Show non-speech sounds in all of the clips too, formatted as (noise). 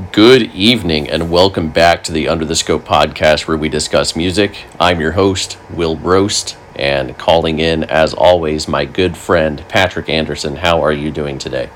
Good evening, and welcome back to the Under the Scope podcast where we discuss music. I'm your host, Will Roast, and calling in, as always, my good friend, Patrick Anderson. How are you doing today?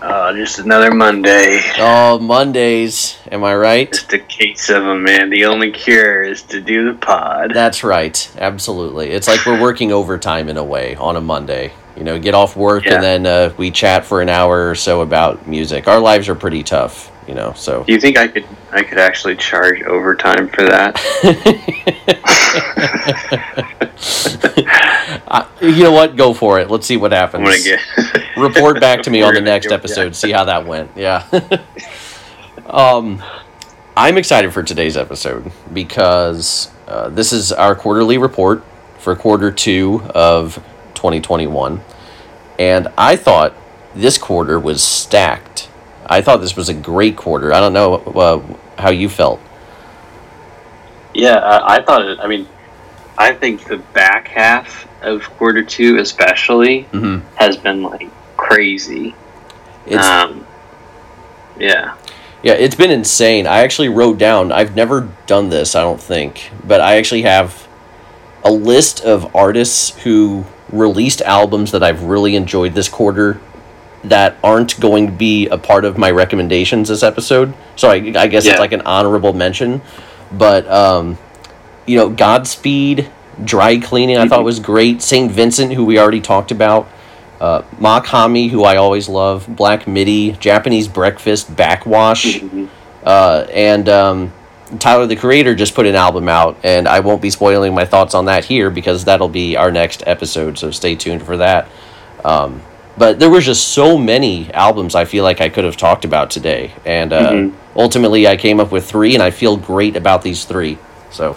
Uh, just another Monday. Oh, Mondays, am I right? Just a case of them, man. The only cure is to do the pod. That's right, absolutely. It's like we're working overtime in a way on a Monday. You know, get off work Yeah. and then uh, we chat for an hour or so about music. Our lives are pretty tough, you know, so. Do you think I could I could actually charge overtime for that? (laughs) (laughs) Uh, you know what? Go for it. Let's see what happens. (laughs) Report back to me on the next episode see how that went yeah um i'm excited for today's episode because uh, this is our quarterly report for quarter two of 2021 and i thought this quarter was stacked i thought this was a great quarter i don't know uh, how you felt Yeah, I, I thought it. I mean, I think the back half of quarter two, especially, hmm has been like crazy. it's um, yeah. Yeah, it's been insane. I actually wrote down, I've never done this, I don't think, but I actually have a list of artists who released albums that I've really enjoyed this quarter that aren't going to be a part of my recommendations this episode. So I, I guess Yeah. it's like an honorable mention. But, um, you know, Godspeed, Dry Cleaning, I thought was great. St. Vincent, who we already talked about. Uh, Makami, who I always love, Black Midi, Japanese Breakfast, Backxwash, Mhm. uh, and um, Tyler the Creator just put an album out, and I won't be spoiling my thoughts on that here because that'll be our next episode, so stay tuned for that. Um, but there was just so many albums I feel like I could have talked about today, and uh, Mhm. ultimately I came up with three, and I feel great about these three. So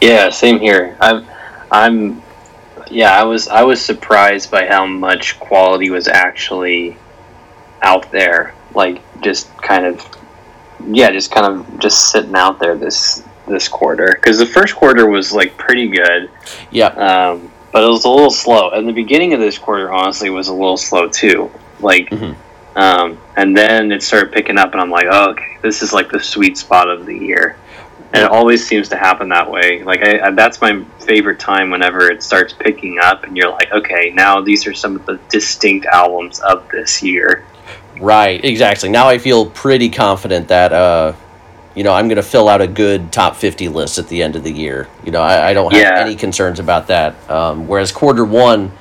Yeah, same here. I'm, I'm, yeah, I was, I was surprised by how much quality was actually out there. Like, just kind of, yeah, just kind of just sitting out there this this quarter. Because the first quarter was like pretty good, yeah, um, but it was a little slow. And the beginning of this quarter, honestly, was a little slow too. Like, Mhm. um, and then it started picking up, and I'm like, oh, okay, this is like the sweet spot of the year. And it always seems to happen that way. Like I, I, that's my favorite time whenever it starts picking up, and you're like, okay, now these are some of the distinct albums of this year. Right, exactly. Now I feel pretty confident that. Uh, you know, I'm going to fill out a good top 50 list at the end of the year. You know, I, I don't have Yeah. any concerns about that. Um, whereas quarter one,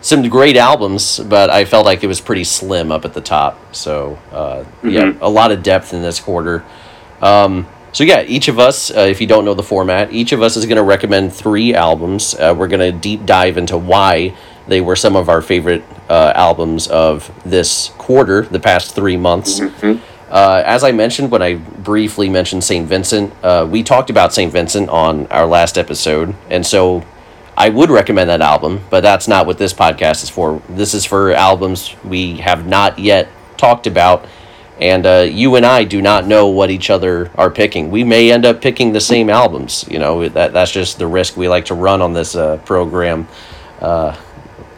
some great albums, but I felt like it was pretty slim up at the top. So, uh, yeah, Mhm. a lot of depth in this quarter. Um, so, yeah, each of us, uh, if you don't know the format, each of us is going to recommend three albums. Uh, we're going to deep dive into why they were some of our favorite uh, albums of this quarter, the past three months. Mhm. Uh, as I mentioned when I briefly mentioned St. Vincent, uh, we talked about St. Vincent on our last episode, and so I would recommend that album, but that's not what this podcast is for. This is for albums we have not yet talked about, and uh, you and I do not know what each other are picking. We may end up picking the same albums. You know that that's just the risk we like to run on this uh, program.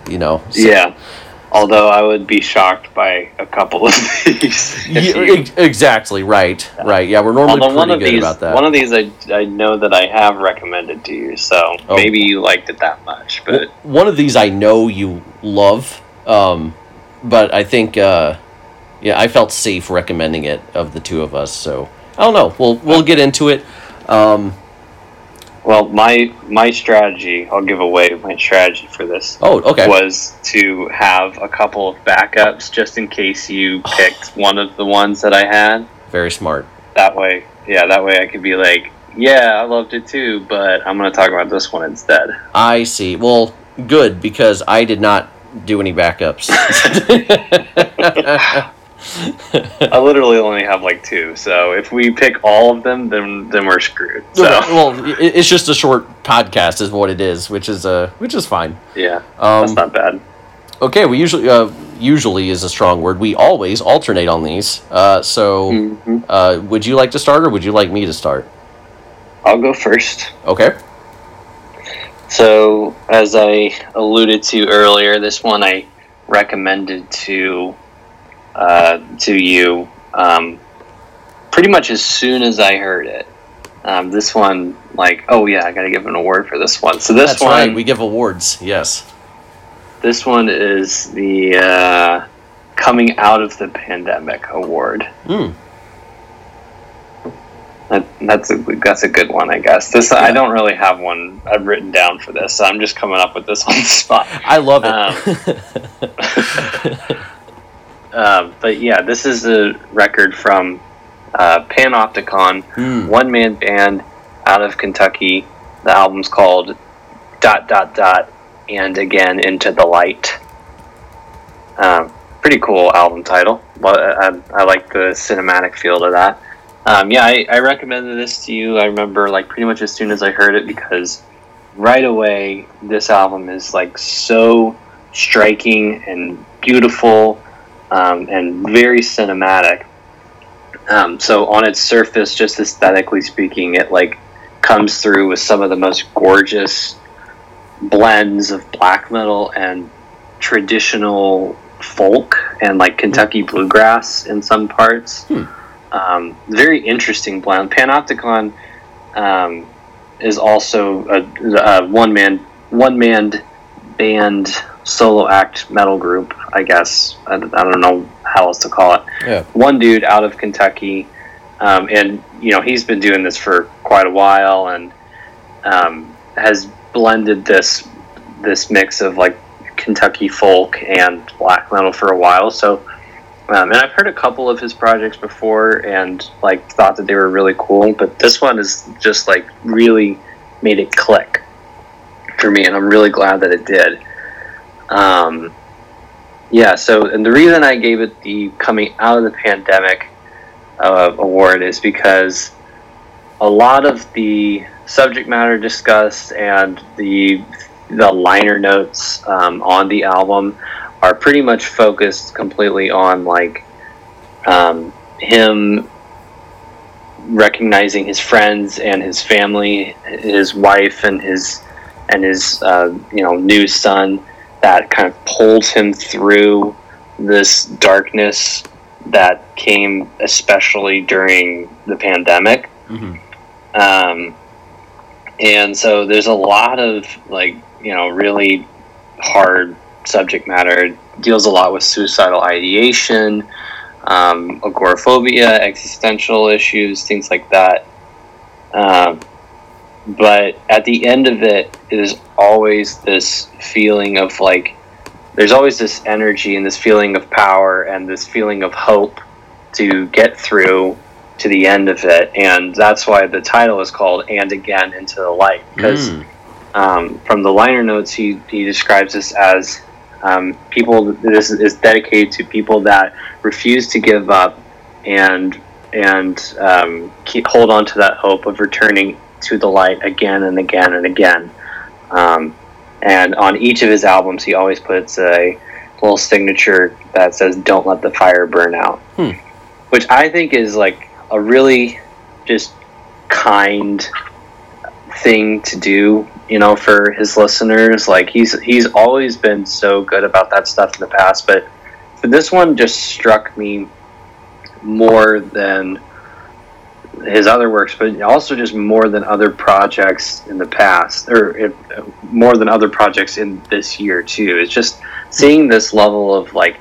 You know, so- Yeah. Although I would be shocked by a couple of (laughs) these. Yeah, exactly right, right. Yeah, we're normally Although pretty one of good these, about that. one of these, I, I know that I have recommended to you, so Oh. maybe you liked it that much. But W- one of these I know you love, um, but I think uh, yeah, I felt safe recommending it of the two of us. So I don't know. We'll we'll get into it. Um, well, my my strategy, I'll give away my strategy for this oh, okay. was to have a couple of backups just in case you (sighs) picked one of the ones that I had. Very smart. That way, yeah, that way I could be like, yeah, I loved it too, but I'm going to talk about this one instead. I see. Well, good because I did not do any backups. (laughs) (laughs) (laughs) I literally only have like two, so if we pick all of them, then then we're screwed. So well, it's just a short podcast, is what it is, which is uh, which is fine. yeah, Um, that's not bad. Okay, we usually uh, usually is a strong word. We always alternate on these. Uh, so, Mhm. uh, would you like to start, or would you like me to start? I'll go first. Okay. So, as I alluded to earlier, this one I recommended to uh, to you um, pretty much as soon as I heard it. Um, this one, like, oh yeah, I got to give an award for this one. So this That's one, right. We give awards. Yes. this one is the uh, coming out of the pandemic award. Hmm. That, that's a that's a good one, I guess. This I don't really have one I've written down for this. So I'm just coming up with this (laughs) on the spot. I love it. Um, (laughs) Um, but yeah, this is a record from uh, Panopticon, Hmm. one man band out of Kentucky. The album's called Dot Dot Dot and Again Into the Light. Um, pretty cool album title. Well, I, I like the cinematic feel to that. Um, yeah, I, I recommended this to you. I remember like pretty much as soon as I heard it because right away this album is like so striking and beautiful um, and very cinematic. Um, so on its surface, just aesthetically speaking, it like comes through with some of the most gorgeous blends of black metal and traditional folk and like Kentucky bluegrass in some parts. Hmm. Um, very interesting blend. Panopticon um, is also a, a one man one man band solo act metal group. I guess I, I don't know how else to call it yeah. one dude out of Kentucky, um, and you know he's been doing this for quite a while, and um, has blended this this mix of like Kentucky folk and black metal for a while. So, um, and I've heard a couple of his projects before, and like thought that they were really cool, but this one is just like really made it click for me, and I'm really glad that it did. Um, yeah, so and the reason I gave it the coming out of the pandemic uh, award is because a lot of the subject matter discussed and the the liner notes um, on the album are pretty much focused completely on like um, him recognizing his friends and his family, his wife and his and his uh, you know new son that kind of pulls him through this darkness that came especially during the pandemic. hmm Um, and so there's a lot of like, you know, really hard subject matter. It deals a lot with suicidal ideation, um, agoraphobia, existential issues, things like that. Um, but at the end of it is always this feeling of like there's always this energy and this feeling of power and this feeling of hope to get through to the end of it and that's why the title is called and again into the light because Mm. um, from the liner notes he, he describes this as um, people this is dedicated to people that refuse to give up and and um, keep, hold on to that hope of returning to the light again and again and again. Um, and on each of his albums he always puts a little signature that says don't let the fire burn out. Hmm. which i think is like a really just kind thing to do you know for his listeners. Like he's he's always been so good about that stuff in the past but but this one just struck me more than his other works but also just more than other projects in the past or more than other projects in this year too it's just seeing this level of like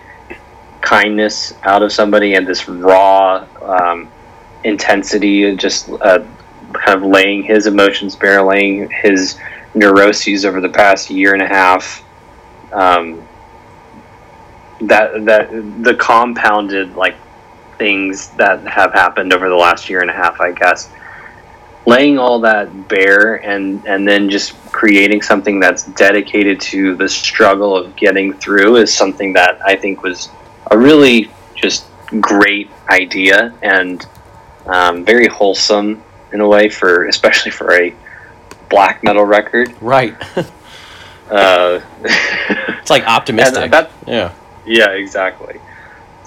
kindness out of somebody and this raw um, intensity just uh, kind of laying his emotions bare, laying his neuroses over the past year and a half. Um, that that the compounded like things that have happened over the last year and a half, I guess. Laying all that bare and and then just creating something that's dedicated to the struggle of getting through is something that I think was a really just great idea and um, very wholesome in a way for especially for a black metal record. Right. (laughs) (laughs) Uh, it's like (laughs) optimistic. That- yeah. yeah, exactly.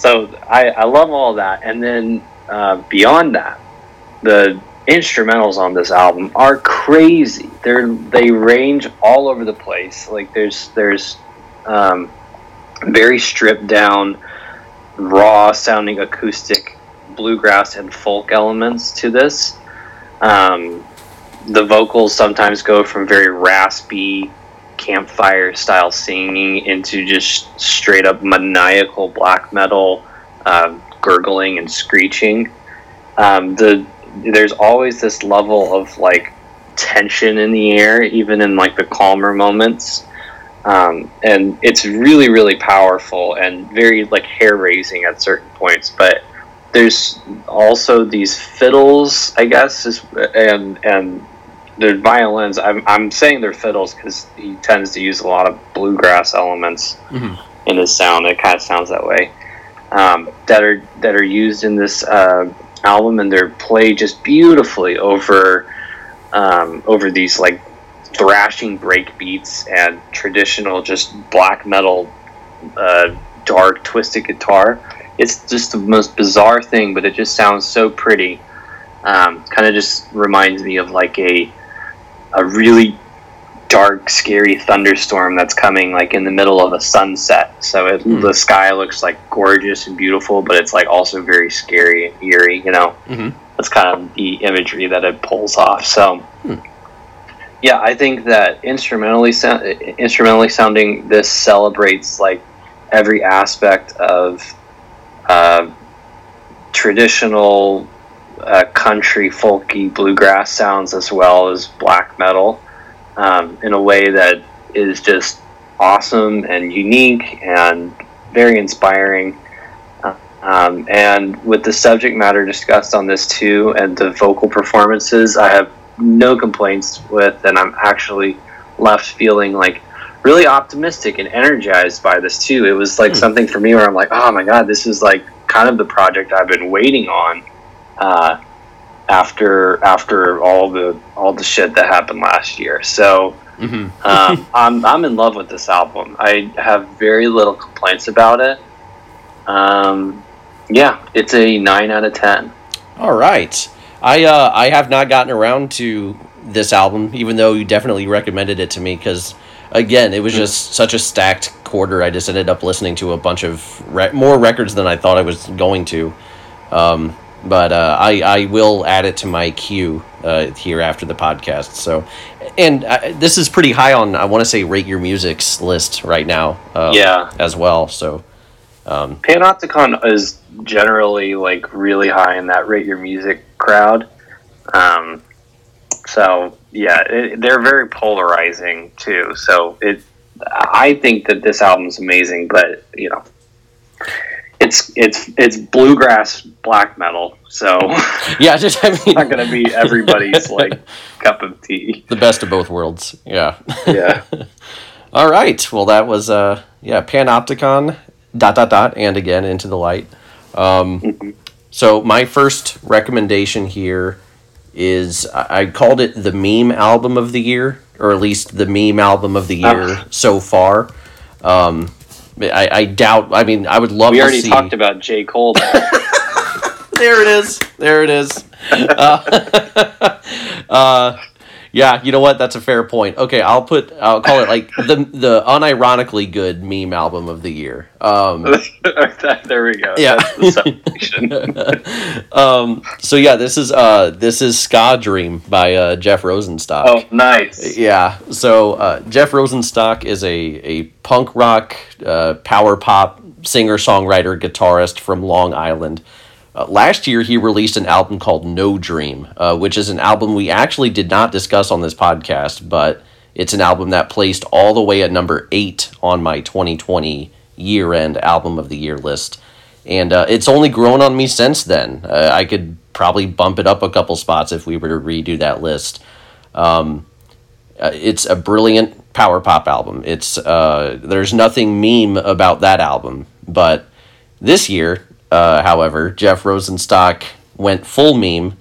So I, I love all that, and then uh, beyond that, the instrumentals on this album are crazy. They're they range all over the place. Like there's there's um, very stripped down, raw sounding acoustic bluegrass and folk elements to this. Um, the vocals sometimes go from very raspy campfire style singing into just straight up maniacal black metal uh, gurgling and screeching. Um, the there's always this level of like tension in the air, even in like the calmer moments. Um, and it's really, really powerful and very like hair raising at certain points. But there's also these fiddles, I guess, and and the violins. I'm I'm saying they're fiddles because he tends to use a lot of bluegrass elements mm-hmm. in his sound. It kind of sounds that way. Um, that are that are used in this uh, album, and they're played just beautifully over um, over these like thrashing break beats and traditional just black metal uh, dark twisted guitar it's just the most bizarre thing but it just sounds so pretty um, kind of just reminds me of like a a really dark scary thunderstorm that's coming like in the middle of a sunset so it, mm. the sky looks like gorgeous and beautiful but it's like also very scary and eerie you know mm-hmm. that's kind of the imagery that it pulls off so hmm. Yeah, I think that instrumentally so- instrumentally sounding this celebrates like every aspect of uh, traditional uh, country folky bluegrass sounds as well as black metal um, in a way that is just awesome and unique and very inspiring. Um, and with the subject matter discussed on this too, and the vocal performances, I have no complaints with, and I'm actually left feeling like really optimistic and energized by this too. It was like hmm. something for me where I'm like, oh my god, this is like kind of the project I've been waiting on. Uh, after after all the all the shit that happened last year, so mm-hmm. (laughs) um, I'm I'm in love with this album. I have very little complaints about it. Um, yeah, it's a nine out of ten. All right. I uh, I have not gotten around to this album, even though you definitely recommended it to me. Because again, it was just such a stacked quarter. I just ended up listening to a bunch of re- more records than I thought I was going to. Um, but uh, I I will add it to my queue uh, here after the podcast. So, and uh, this is pretty high on I want to say rate your music's list right now. Um, yeah, as well. So, um, Panopticon is generally like really high in that rate your music crowd. Um, so yeah, it, they're very polarizing too. So it, I think that this album's amazing, but you know, it's it's it's bluegrass black metal. So (laughs) yeah, just I mean, not gonna be everybody's (laughs) like cup of tea. The best of both worlds. Yeah. Yeah. (laughs) All right. Well, that was uh yeah Panopticon dot dot dot and again into the light. Um, mm-hmm. So my first recommendation here is I called it the meme album of the year, or at least the meme album of the year uh, so far. Um, I, I, doubt. I mean, I would love. To We already see... talked about J Cole. (laughs) (laughs) there it is. There it is. Uh, (laughs) uh, yeah, you know what? That's a fair point. Okay, I'll put I'll call it like the the unironically good meme album of the year. Um, (laughs) there we go. Yeah. (laughs) um, so yeah, this is uh this is Ska Dream by uh, Jeff Rosenstock. Oh, nice. Yeah. So uh, Jeff Rosenstock is a a punk rock uh, power pop singer songwriter guitarist from Long Island. Uh, last year, he released an album called No Dream, uh, which is an album we actually did not discuss on this podcast, but it's an album that placed all the way at number eight on my 2020 year end album of the year list. And uh, it's only grown on me since then. Uh, I could probably bump it up a couple spots if we were to redo that list. Um, uh, it's a brilliant power pop album. It's uh, there's nothing meme about that album, but this year uh, however, Jeff Rosenstock went full meme.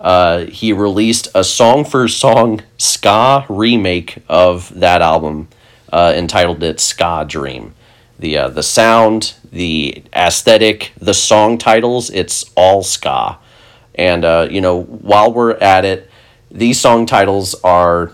Uh, he released a song for song ska remake of that album, uh, entitled it "Ska Dream." The uh, the sound, the aesthetic, the song titles, it's all ska. And uh, you know, while we're at it, these song titles are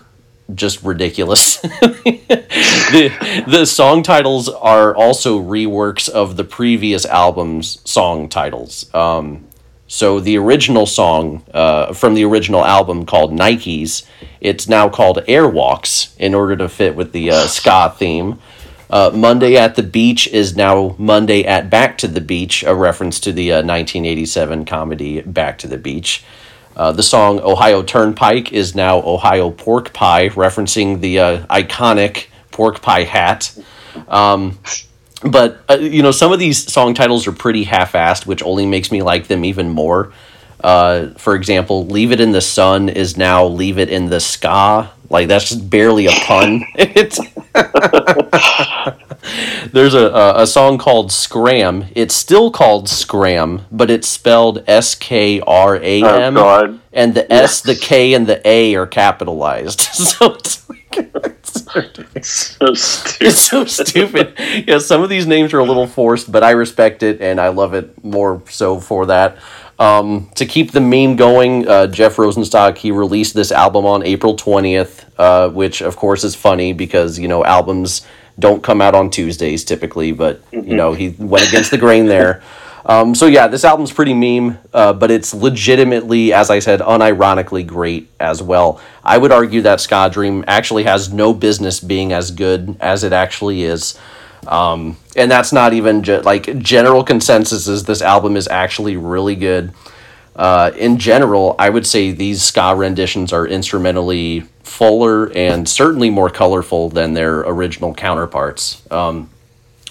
just ridiculous. (laughs) the the song titles are also reworks of the previous album's song titles. Um, So the original song uh, from the original album called Nikes, it's now called Airwalks in order to fit with the uh, ska theme. Uh, Monday at the Beach is now Monday at Back to the Beach, a reference to the uh, 1987 comedy Back to the Beach. Uh, the song Ohio Turnpike is now Ohio Pork Pie, referencing the uh, iconic pork pie hat. Um, but, uh, you know, some of these song titles are pretty half assed, which only makes me like them even more. Uh, for example, Leave It in the Sun is now Leave It in the Ska. Like, that's just barely a pun. it's. (laughs) There's a, a, a song called Scram. It's still called Scram, but it's spelled S K R A M. Oh, God. And the S, the K, and the A are capitalized. (laughs) so it's like. It's (laughs) So stupid. it's so stupid. Yeah, some of these names are a little forced, but I respect it and I love it more so for that. Um, to keep the meme going, uh, Jeff Rosenstock he released this album on April twentieth, uh, which of course is funny because you know albums don't come out on Tuesdays typically, but you know he went against the grain there. (laughs) Um, so yeah, this album's pretty meme, uh, but it's legitimately, as I said, unironically great as well. I would argue that Ska Dream actually has no business being as good as it actually is. Um, and that's not even ju- like general consensus is this album is actually really good. Uh, in general, I would say these ska renditions are instrumentally fuller and certainly more colorful than their original counterparts. Um,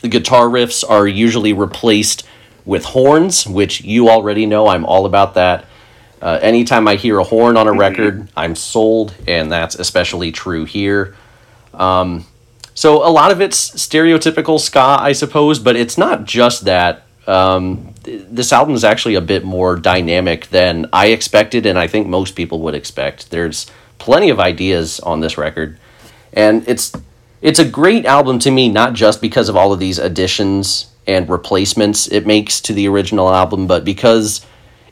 the guitar riffs are usually replaced with horns, which you already know. I'm all about that. Uh, anytime I hear a horn on a record, I'm sold, and that's especially true here. Um, so a lot of it's stereotypical ska, I suppose, but it's not just that. Um, th- this album is actually a bit more dynamic than I expected, and I think most people would expect. There's plenty of ideas on this record, and it's it's a great album to me, not just because of all of these additions and replacements it makes to the original album, but because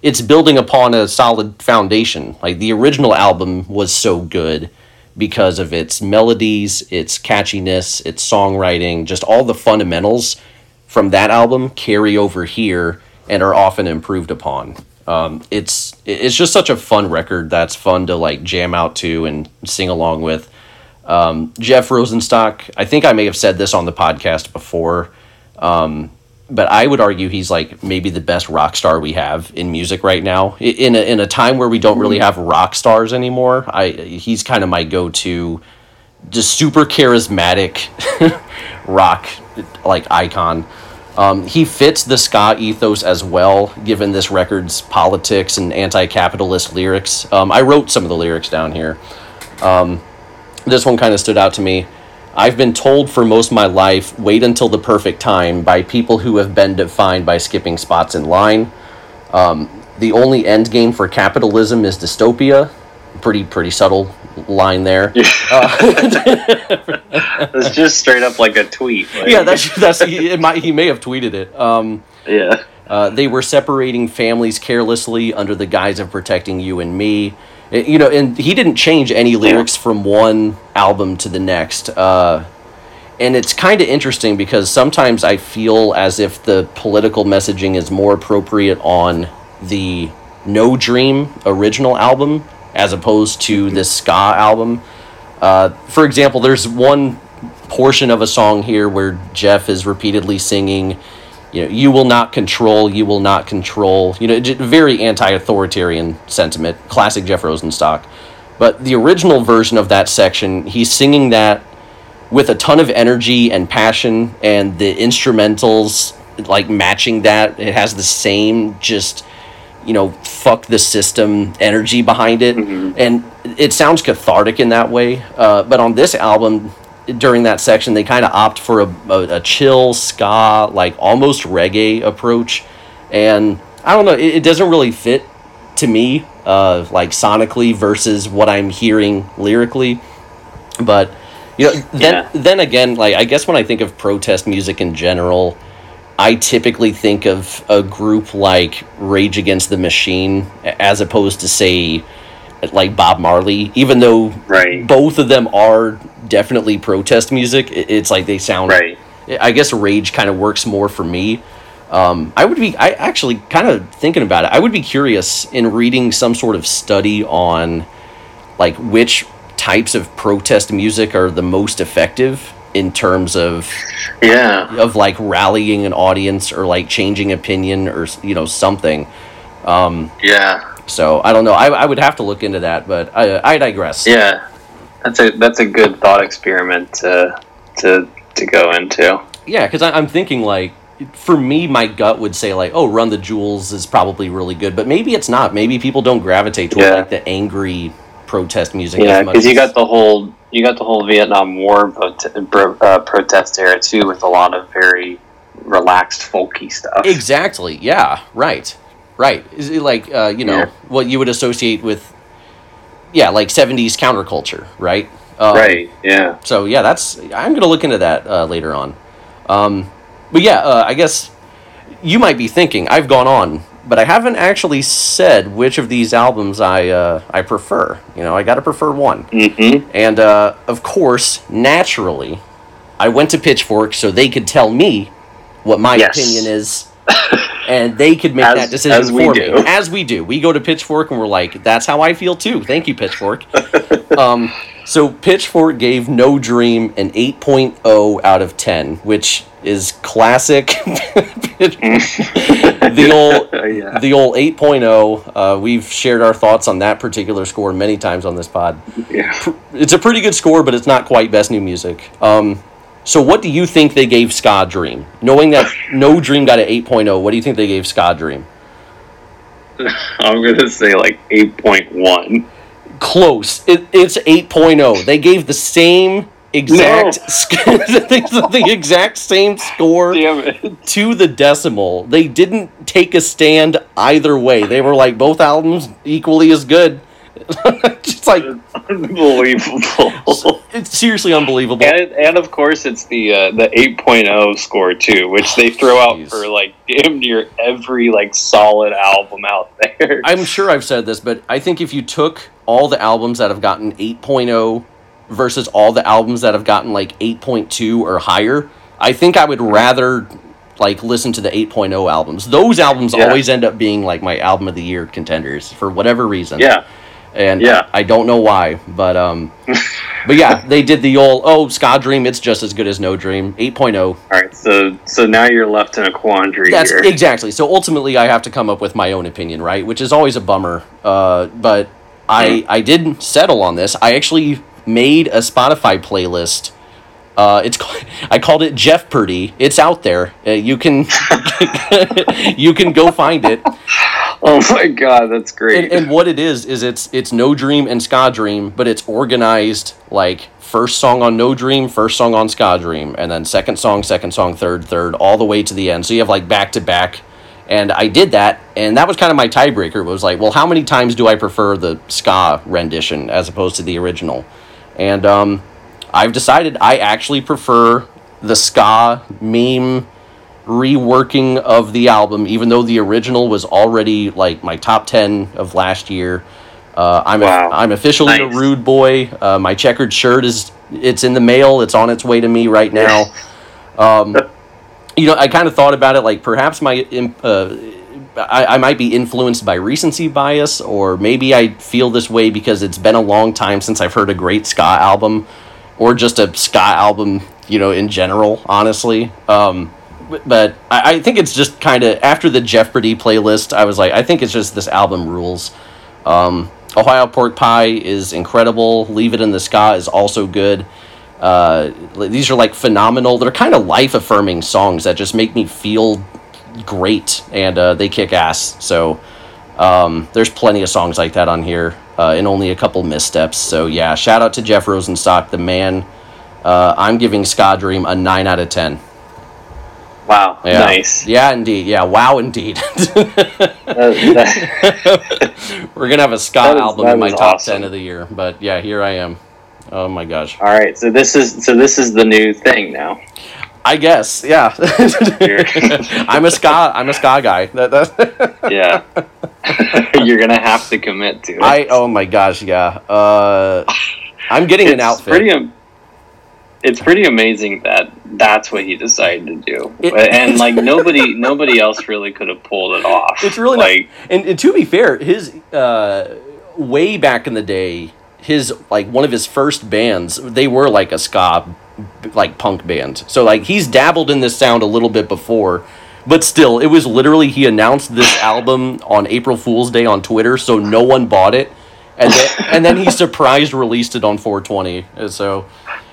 it's building upon a solid foundation. Like the original album was so good because of its melodies, its catchiness, its songwriting, just all the fundamentals from that album carry over here and are often improved upon. Um, it's it's just such a fun record that's fun to like jam out to and sing along with. Um, Jeff Rosenstock, I think I may have said this on the podcast before, um, but I would argue he's like maybe the best rock star we have in music right now. In a, in a time where we don't really have rock stars anymore, I he's kind of my go to, just super charismatic (laughs) rock like icon. Um, he fits the ska ethos as well, given this record's politics and anti-capitalist lyrics. Um, I wrote some of the lyrics down here. Um, this one kind of stood out to me. I've been told for most of my life, wait until the perfect time by people who have been defined by skipping spots in line. Um, the only end game for capitalism is dystopia. Pretty pretty subtle line there. (laughs) It's just straight up like a tweet. Like, yeah, that's that's he, it might, he may have tweeted it. Um, yeah. Uh, they were separating families carelessly under the guise of protecting you and me. You know, and he didn't change any lyrics from one album to the next. Uh, and it's kind of interesting because sometimes I feel as if the political messaging is more appropriate on the No Dream original album as opposed to this ska album. Uh, for example, there's one portion of a song here where Jeff is repeatedly singing, you know, you will not control, you will not control. You know, very anti-authoritarian sentiment, classic Jeff Rosenstock. But the original version of that section, he's singing that with a ton of energy and passion, and the instrumentals like matching that. It has the same just you know fuck the system energy behind it, and it sounds cathartic in that way. Uh, but on this album, during that section, they kind of opt for a, a, a chill ska, like almost reggae approach, and I don't know. It, it doesn't really fit to me, uh, like sonically versus what I'm hearing lyrically. But you know, (laughs) then Yeah. then again, like I guess when I think of protest music in general, I typically think of a group like Rage Against the Machine as opposed to say like Bob Marley, even though Right. both of them are definitely protest music. It's like they sound Right. I guess Rage kind of works more for me. Um, I would be, I actually kind of thinking about it. I would be curious in reading some sort of study on like which types of protest music are the most effective in terms of Yeah. of like rallying an audience or like changing opinion or you know something. Yeah. So I don't know. I, I would have to look into that, but I, I digress. Yeah. That's a that's a good thought experiment to to to go into. Yeah, because I'm thinking like, for me, my gut would say like, oh, Run the Jewels is probably really good, but maybe it's not. Maybe people don't gravitate toward Yeah. like the angry protest music. Yeah, because you got the whole you got the whole Vietnam War pro- uh, protest era too, with a lot of very relaxed folky stuff. exactly. Yeah, right, right. Is it like uh, you know Yeah. what you would associate with, yeah, like '70s counterculture, right? Um, Right. Yeah. So yeah, that's I'm gonna look into that uh, later on. Um, but yeah, uh, I guess you might be thinking I've gone on, but I haven't actually said which of these albums I uh, I prefer. You know, I got to prefer one, Mm-hmm. and uh, of course, naturally, I went to Pitchfork so they could tell me what my Yes. opinion is. (laughs) And they could make As- that decision for do. me, as we do. We go to Pitchfork and we're like, "That's how I feel too." Thank you, Pitchfork. (laughs) um, so Pitchfork gave No Dream an 8.0 out of 10, which is classic. (laughs) the old yeah. the old 8.0. Uh, we've shared our thoughts on that particular score many times on this pod. yeah. It's a pretty good score, but it's not quite best new music. Um, so what do you think they gave Ska Dream? Knowing that No Dream got an 8.0, what do you think they gave Ska Dream? (laughs) I'm gonna say like eight point one. Close. It, it's 8.0. They gave the same exact sc- (laughs) the exact same score to the decimal. They didn't take a stand either way. They were like both albums equally as good. (laughs) (laughs) Just like Unbelievable. it's seriously unbelievable. And, and of course, it's the uh, the 8.0 score too, which they throw out Jeez. for like damn near every like solid album out (laughs) there. I'm sure I've said this, but I think if you took all the albums that have gotten 8.0 versus all the albums that have gotten like 8.2 or higher, I think I would rather like listen to the 8.0 albums. Those albums Yeah. always end up being like my album of the year contenders for whatever reason. yeah, and Yeah. I, don't know why, but um, (laughs) but yeah, they did the old oh Ska Dream. It's just as good as No Dream 8.0. all right. So so now you're left in a quandary That's here. exactly. So ultimately, I have to come up with my own opinion, right? Which is always a bummer. Uh, but I I did settle on this. I actually made a Spotify playlist. Uh, it's ca- I called it Jeff Purdy. It's out there. Uh, you can (laughs) you can go find it. oh my god, that's great. And, and what it is is it's it's No Dream and Ska Dream, but it's organized like first song on No Dream, first song on Ska Dream, and then second song, second song, third, third, all the way to the end. So you have like back to back. And I did that, and that was kind of my tiebreaker. It was like, well, how many times do I prefer the ska rendition as opposed to the original? And um, I've decided I actually prefer the ska meme reworking of the album, even though the original was already like my top ten of last year. Uh, I'm Wow. a, I'm officially a rude boy. Uh, my checkered shirt is it's in the mail. It's on its way to me right now. (laughs) Um, you know, I kind of thought about it like perhaps my uh, I, I might be influenced by recency bias, or maybe I feel this way because it's been a long time since I've heard a great ska album, or just a ska album, you know, in general. Honestly, um, but- I, I think it's just kind of after the Jeopardy playlist, I was like, I think it's just this album rules. Um, Ohio Pork Pie is incredible. Leave It in the Ska is also good. Uh, these are like phenomenal. They're kind of life affirming songs that just make me feel great, and uh, they kick ass. So um, there's plenty of songs like that on here, uh, and only a couple missteps. So yeah, shout out to Jeff Rosenstock, the man. Uh, I'm giving Ska Dream a nine out of ten. wow, Yeah. nice. Yeah, indeed. Yeah, wow, indeed. (laughs) (laughs) We're gonna have a ska is- album in my top awesome. ten of the year, but yeah, here I am. Oh my gosh. all right, so this is so this is the new thing now. I guess, yeah. (laughs) I'm a ska. I'm a ska guy. That, that, (laughs) Yeah, (laughs) you're gonna have to commit to it. I oh my gosh, yeah. Uh, I'm getting an outfit. Pretty, am- it's pretty amazing that that's what he decided to do, It- and like nobody nobody else really could have pulled it off. It's really like not. And, and to be fair, his uh, way back in the day, his like one of his first bands, they were like a ska, like punk band. So like he's dabbled in this sound a little bit before, but still, it was literally he announced this album on April Fool's Day on Twitter, so no one bought it, and then, and then he surprised released it on 420. And so,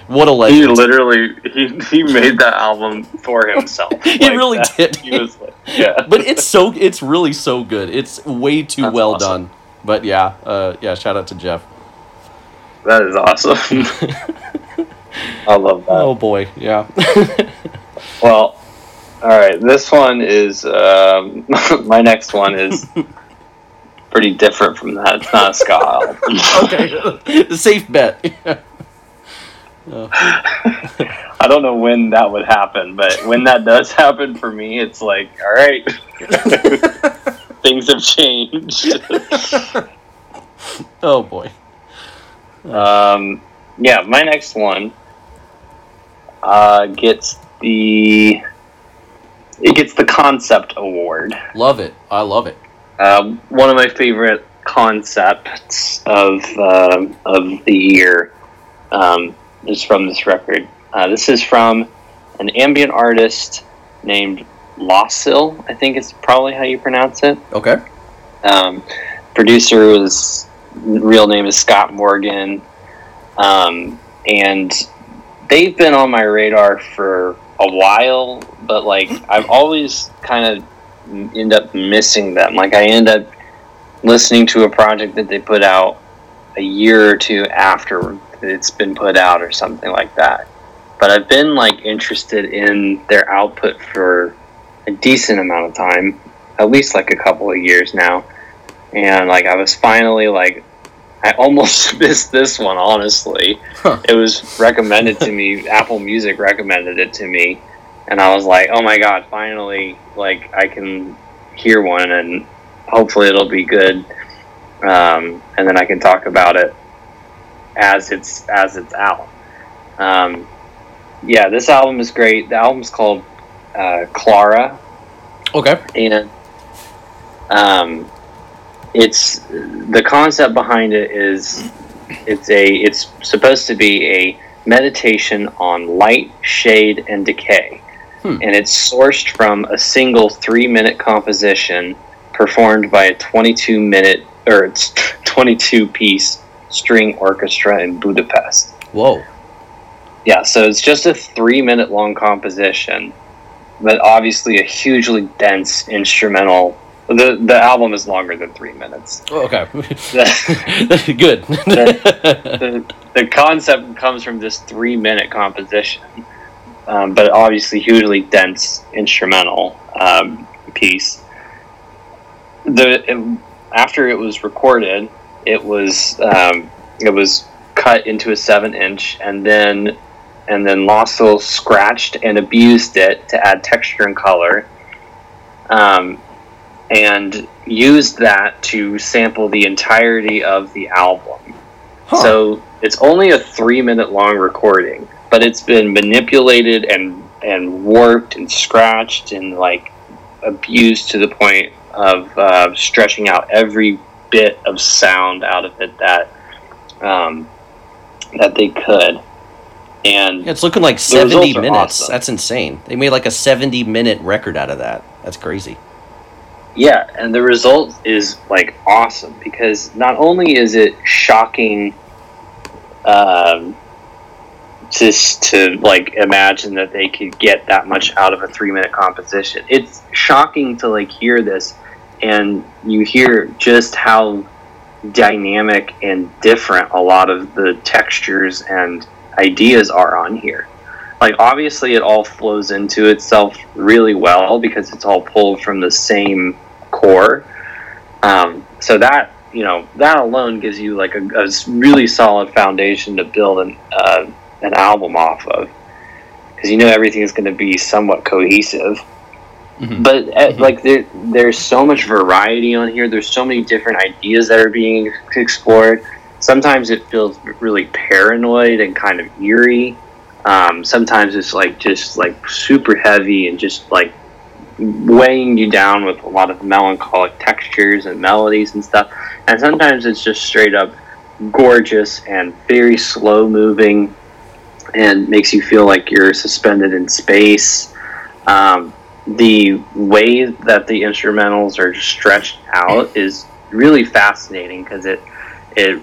what a legend. he literally he, he made that album for himself. (laughs) He Like, really that- did. He was like, yeah, but it's so it's really so good. It's way too That's well awesome. done. But yeah, uh, yeah. Shout out to Jeff. that is awesome. (laughs) I love that. Oh boy, yeah. (laughs) Well, all right. This one is um, (laughs) my next one is (laughs) pretty different from that. It's not a ska okay, safe bet. I don't know when that would happen, but when that does happen for me, it's like, all right, things have changed. oh boy. Um, yeah, my next one uh, gets the it gets the concept award. Love it. I love it. Um, one of my favorite concepts of uh, of the year um, is from this record. Uh, this is from an ambient artist named Loscil. I think it's probably how you pronounce it. Okay. Um, producer was real name is Scott Morgan, um, and they've been on my radar for a while. But like (laughs) I've always kind of end up missing them. Like I end up listening to a project that they put out a year or two after it's been put out or something like that. But I've been like interested in their output for a decent amount of time, at least like a couple of years now and like I was finally like I almost (laughs) missed this one honestly. Huh. It was recommended to me. (laughs) Apple Music recommended it to me, and I was like, "Oh my god! Finally, like I can hear one, and hopefully it'll be good." Um, and then I can talk about it as it's as it's out. Um, yeah, this album is great. The album's called uh, Clara, Okay. and um, it's the concept behind it is it's a it's supposed to be a meditation on light, shade, and decay, Hmm. and it's sourced from a single three-minute composition performed by a 22 minute or it's (laughs) 22 piece string orchestra in Budapest. Whoa. Yeah, so it's just a three minute long composition, but obviously a hugely dense instrumental. The the album is longer than three minutes. Oh, Okay. (laughs) (laughs) The, Good. the, the concept comes from this three minute composition, um, but obviously hugely dense instrumental um, piece. The it- after it was recorded, it was um, it was cut into a seven inch, and then and then Loscil scratched and abused it to add texture and color, um, and used that to sample the entirety of the album. Huh. So it's only a three minute long recording, but it's been manipulated and and warped and scratched and like abused to the point of uh, stretching out every bit of sound out of it that um, that they could. And Yeah, it's looking like 70 minutes. awesome. That's insane. They made like a 70 minute record out of that. That's crazy. Yeah, and the result is like awesome because not only is it shocking um, just to like imagine that they could get that much out of a three minute composition. It's shocking to like hear this and you hear just how dynamic and different a lot of the textures and ideas are on here. Like obviously it all flows into itself really well because it's all pulled from the same core. Um, so that you know that alone gives you like a really solid foundation to build an uh, an album off of because you know everything is going to be somewhat cohesive. Mhm. But uh, like there, there's so much variety on here. There's so many different ideas that are being explored. Sometimes it feels really paranoid and kind of eerie. Um, sometimes it's like just like super heavy and just like weighing you down with a lot of melancholic textures and melodies and stuff. And sometimes it's just straight up gorgeous and very slow moving and makes you feel like you're suspended in space. Um, the way that the instrumentals are stretched out is really fascinating because it it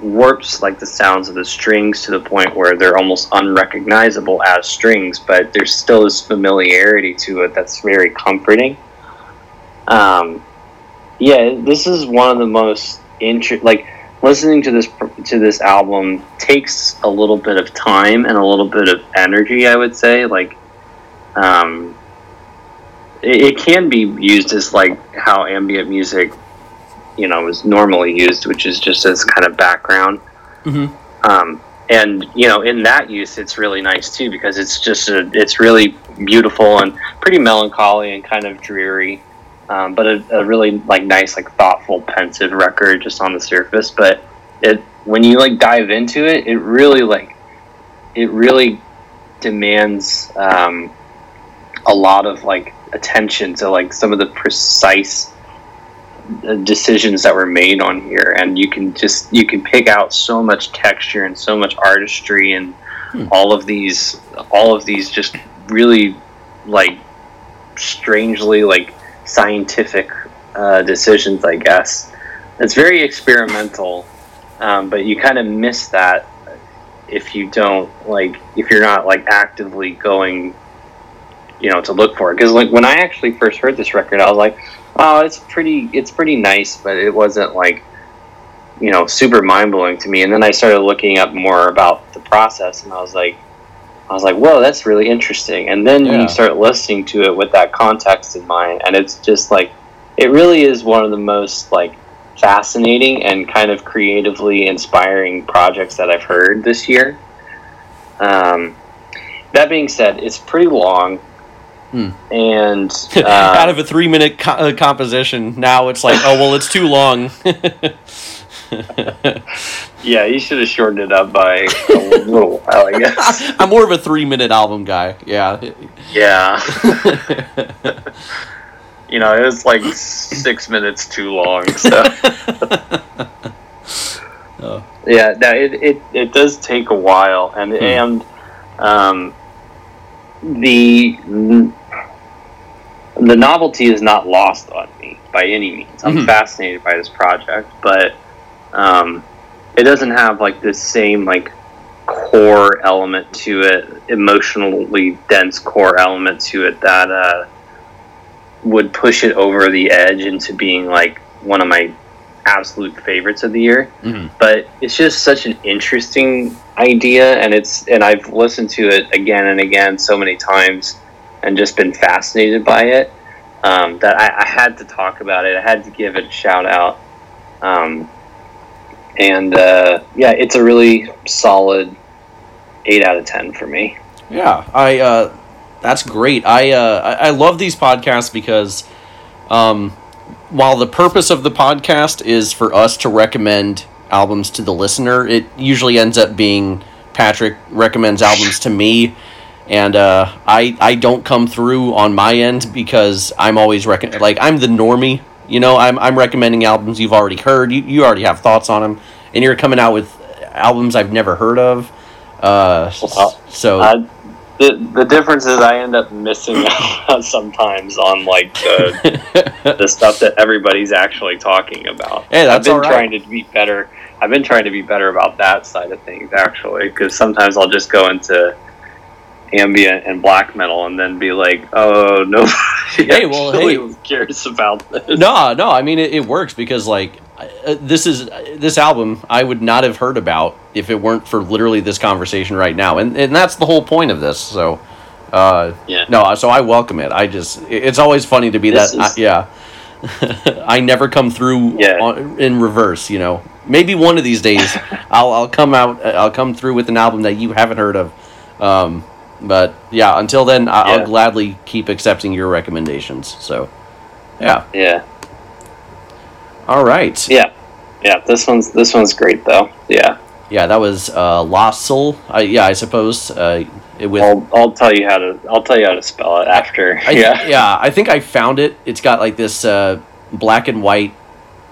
warps like the sounds of the strings to the point where they're almost unrecognizable as strings, but there's still this familiarity to it that's very comforting. Um, yeah, this is one of the most interesting. like listening to this to this album takes a little bit of time and a little bit of energy. I would say, like, um, it, it can be used as like how ambient music, you know, is normally used, which is just as kind of background. Mm-hmm. Um, and you know, in that use, it's really nice too because it's just a, it's really beautiful and pretty melancholy and kind of dreary um, but a, a, really like nice, like thoughtful, pensive record just on the surface. But it when you like dive into it, it really like it really demands um, a lot of like attention to like some of the precise decisions that were made on here and you can just you can pick out so much texture and so much artistry and hmm. all of these all of these just really like strangely like scientific uh, decisions, I guess. It's very experimental, um, but you kind of miss that if you don't like if you're not like actively going, you know, to look for it. Because like when I actually first heard this record, I was like, oh, it's pretty, it's pretty nice, but it wasn't like you know super mind blowing to me. And then I started looking up more about the process, and I was like, I was like, whoa, that's really interesting. And then yeah. you start listening to it with that context in mind, and it's just like, it really is one of the most like fascinating and kind of creatively inspiring projects that I've heard this year. Um, that being said, it's pretty long. Hmm. And (laughs) uh, out of a three minute co- uh, composition, now it's like, oh, well, it's too long. (laughs) yeah, you should have shortened it up by a little while, I guess. (laughs) I'm more of a three minute album guy. Yeah. Yeah. you know, it was like six minutes too long. So. oh. Yeah, that it, it, it does take a while, and hmm. and um, the the novelty is not lost on me by any means. I'm mm-hmm. fascinated by this project, but um, it doesn't have like this same like core element to it, emotionally dense core element to it that uh, would push it over the edge into being like one of my absolute favorites of the year. Mm-hmm. But it's just such an interesting idea, and it's and I've listened to it again and again so many times, and just been fascinated by it. Um, that I, I, had to talk about it. I had to give it a shout out. Um, and uh, yeah, it's a really solid eight out of ten for me. Yeah, I uh, that's great. I, uh, I love these podcasts because um, while the purpose of the podcast is for us to recommend albums to the listener, it usually ends up being Patrick recommends albums to me. And uh, I I don't come through on my end because I'm always rec- like I'm the normie you know, I'm, I'm recommending albums you've already heard. You, you already have thoughts on them, and you're coming out with albums I've never heard of. Uh, well, so uh, the the difference is I end up missing out (laughs) sometimes on like the (laughs) the stuff that everybody's actually talking about. Hey, I've been right. trying to be better. I've been trying to be better about that side of things actually, because sometimes I'll just go into ambient and black metal and then be like, oh (laughs) no, hey, well, hey, cares about this. No, no, I mean it, it works because like uh, this is uh, this album I would not have heard about if it weren't for literally this conversation right now, and and that's the whole point of this. So, uh, yeah, no, so I welcome it. I just it's always funny to be this that is... yeah. (laughs) I never come through yeah. on, in reverse, you know. Maybe one of these days (laughs) I'll I'll come out I'll come through with an album that you haven't heard of. Um, but yeah, until then, I- yeah. I'll gladly keep accepting your recommendations. So, yeah. Yeah. All right. Yeah. Yeah. This one's this one's great though. Yeah. yeah, that was uh, Loscil. I, yeah, I suppose. Uh, it with I'll, I'll tell you how to I'll tell you how to spell it after. I, yeah. yeah, I think I found it. It's got like this uh, black and white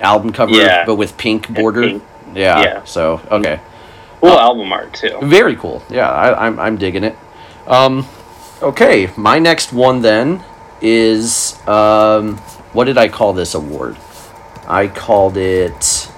album cover, Yeah. but with pink border. pink. Yeah. Yeah. So okay, Cool album art too. very cool. Yeah, I, I'm I'm digging it. Um, okay, my next one then is um, what did I call this award? I called it.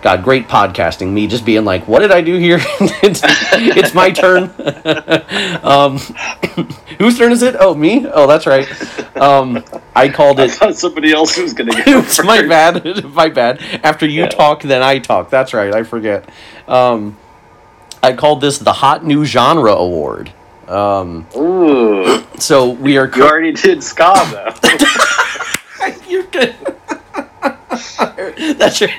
God, great podcasting. Me just being like, "What did I do here?" (laughs) it's, it's my turn. (laughs) um, (coughs) whose turn is it? Oh, me. Oh, that's right. Um, I called (laughs) I it. thought somebody else was gonna get Oops, my bad. my bad. After you Yeah. talk, then I talk. That's right. I forget. Um, I called this the Hot New Genre Award. Um, Ooh, so we are. you already did ska though. (laughs) You're good. That's right.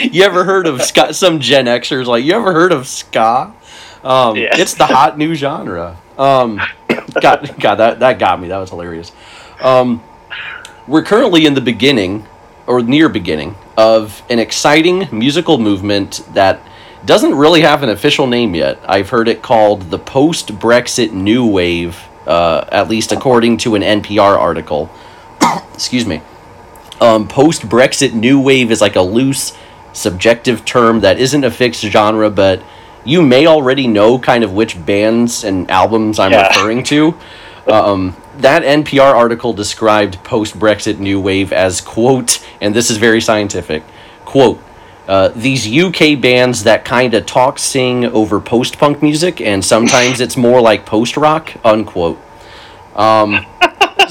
You ever heard of ska? Some Gen Xers like you ever heard of ska? Um, Yeah. It's the hot new genre. Um, God, God, that that got me. That was hilarious. Um, we're currently in the beginning, or near beginning, of an exciting musical movement that doesn't really have an official name yet. I've heard it called the post-Brexit New Wave, uh, at least according to an NPR article. (coughs) Excuse me um, post Brexit new wave is like a loose, subjective term that isn't a fixed genre, but you may already know kind of which bands and albums I'm Yeah. referring to. (laughs) Um, that NPR article described post Brexit new wave as, quote, and this is very scientific, quote, uh, these UK bands that kind of talk sing over post punk music, and sometimes it's more like post rock, unquote. Um, (laughs) (laughs)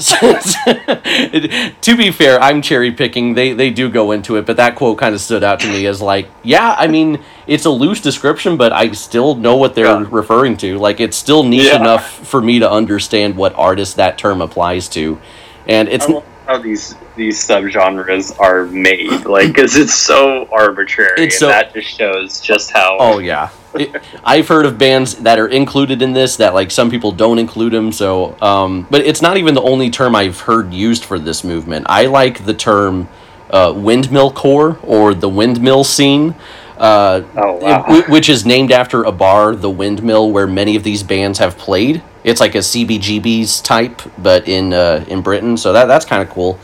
to be fair, I'm cherry picking. They they do go into it, but that quote kind of stood out to me as like, yeah, I mean, it's a loose description, but I still know what they're Yeah. referring to. Like, it's still niche Yeah. enough for me to understand what artist that term applies to, and it's I how these these subgenres are made, like because it's so arbitrary, It's and so- that just shows just how. Oh yeah, It- I've heard of bands that are included in this that like some people don't include them. So, um, but it's not even the only term I've heard used for this movement. I like the term uh, windmill core or the windmill scene. Uh, Oh, wow. wh- which is named after a bar, the Windmill, where many of these bands have played. It's like a CBGB's type, but in uh, in Britain. So that that's kind of cool.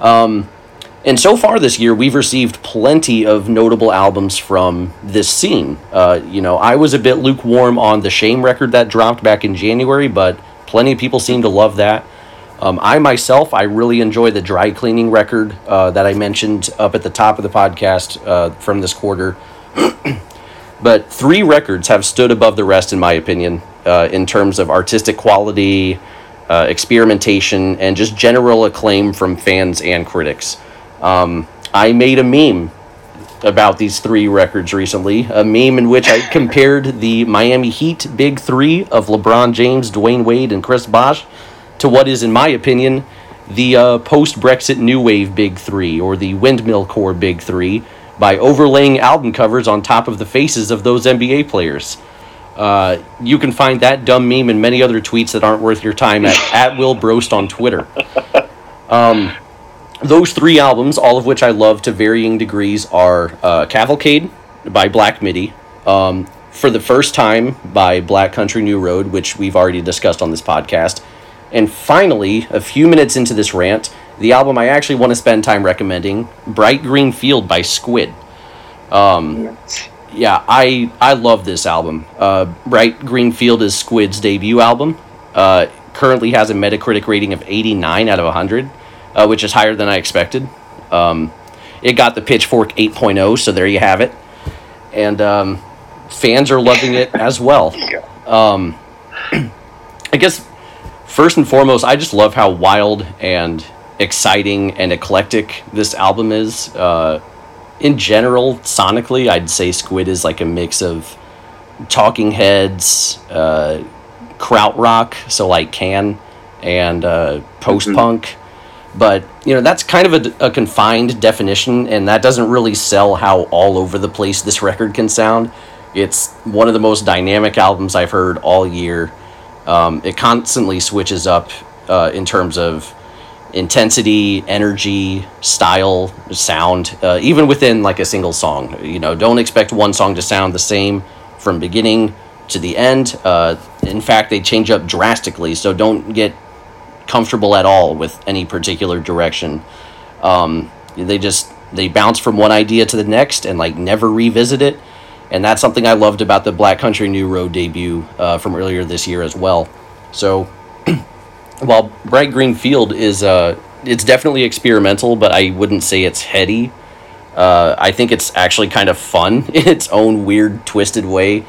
Um, and so far this year, we've received plenty of notable albums from this scene. Uh, you know, I was a bit lukewarm on the Shame record that dropped back in January, but plenty of people seem to love that. Um, I myself, I really enjoy the dry cleaning record uh, that I mentioned up at the top of the podcast uh, from this quarter. (clears throat) but three records have stood above the rest, in my opinion, uh, in terms of artistic quality, uh, experimentation, and just general acclaim from fans and critics. Um, I made a meme about these three records recently, a meme in which I (laughs) compared the Miami Heat Big Three of LeBron James, Dwyane Wade, and Chris Bosh to what is, in my opinion, the uh, post Brexit New Wave Big Three or the Windmill Core Big Three by overlaying album covers on top of the faces of those NBA players. Uh, you can find that dumb meme and many other tweets that aren't worth your time at, (laughs) at Will Brost on Twitter. Um, those three albums, all of which I love to varying degrees, are uh, Cavalcade by Black Midi, um, For the First Time by Black Country New Road, which we've already discussed on this podcast. And finally, a few minutes into this rant, the album I actually want to spend time recommending, Bright Green Field by Squid. Um, yeah, I I love this album. Uh, Bright Green Field is Squid's debut album. Uh, currently has a Metacritic rating of 89 out of 100, uh, which is higher than I expected. Um, it got the Pitchfork 8.0, so there you have it. And um, fans are loving it as well. Um, (clears throat) I guess first and foremost, I just love how wild and exciting and eclectic this album is. Uh, in general, sonically, I'd say Squid is like a mix of Talking Heads, uh, krautrock, so like Can, and uh, post punk. But you know that's kind of a, a confined definition, and that doesn't really sell how all over the place this record can sound. It's one of the most dynamic albums I've heard all year. Um, it constantly switches up uh, in terms of intensity, energy, style, sound, uh, even within like a single song. You know, don't expect one song to sound the same from beginning to the end. Uh, in fact, they change up drastically, so don't get comfortable at all with any particular direction. Um, they just they bounce from one idea to the next and like never revisit it, and that's something I loved about the Black Country New Road debut uh, from earlier this year as well. So (clears throat) while Bright Green Field is uh, it's definitely experimental, but I wouldn't say it's heady. Uh, I think it's actually kind of fun (laughs) in its own weird, twisted way.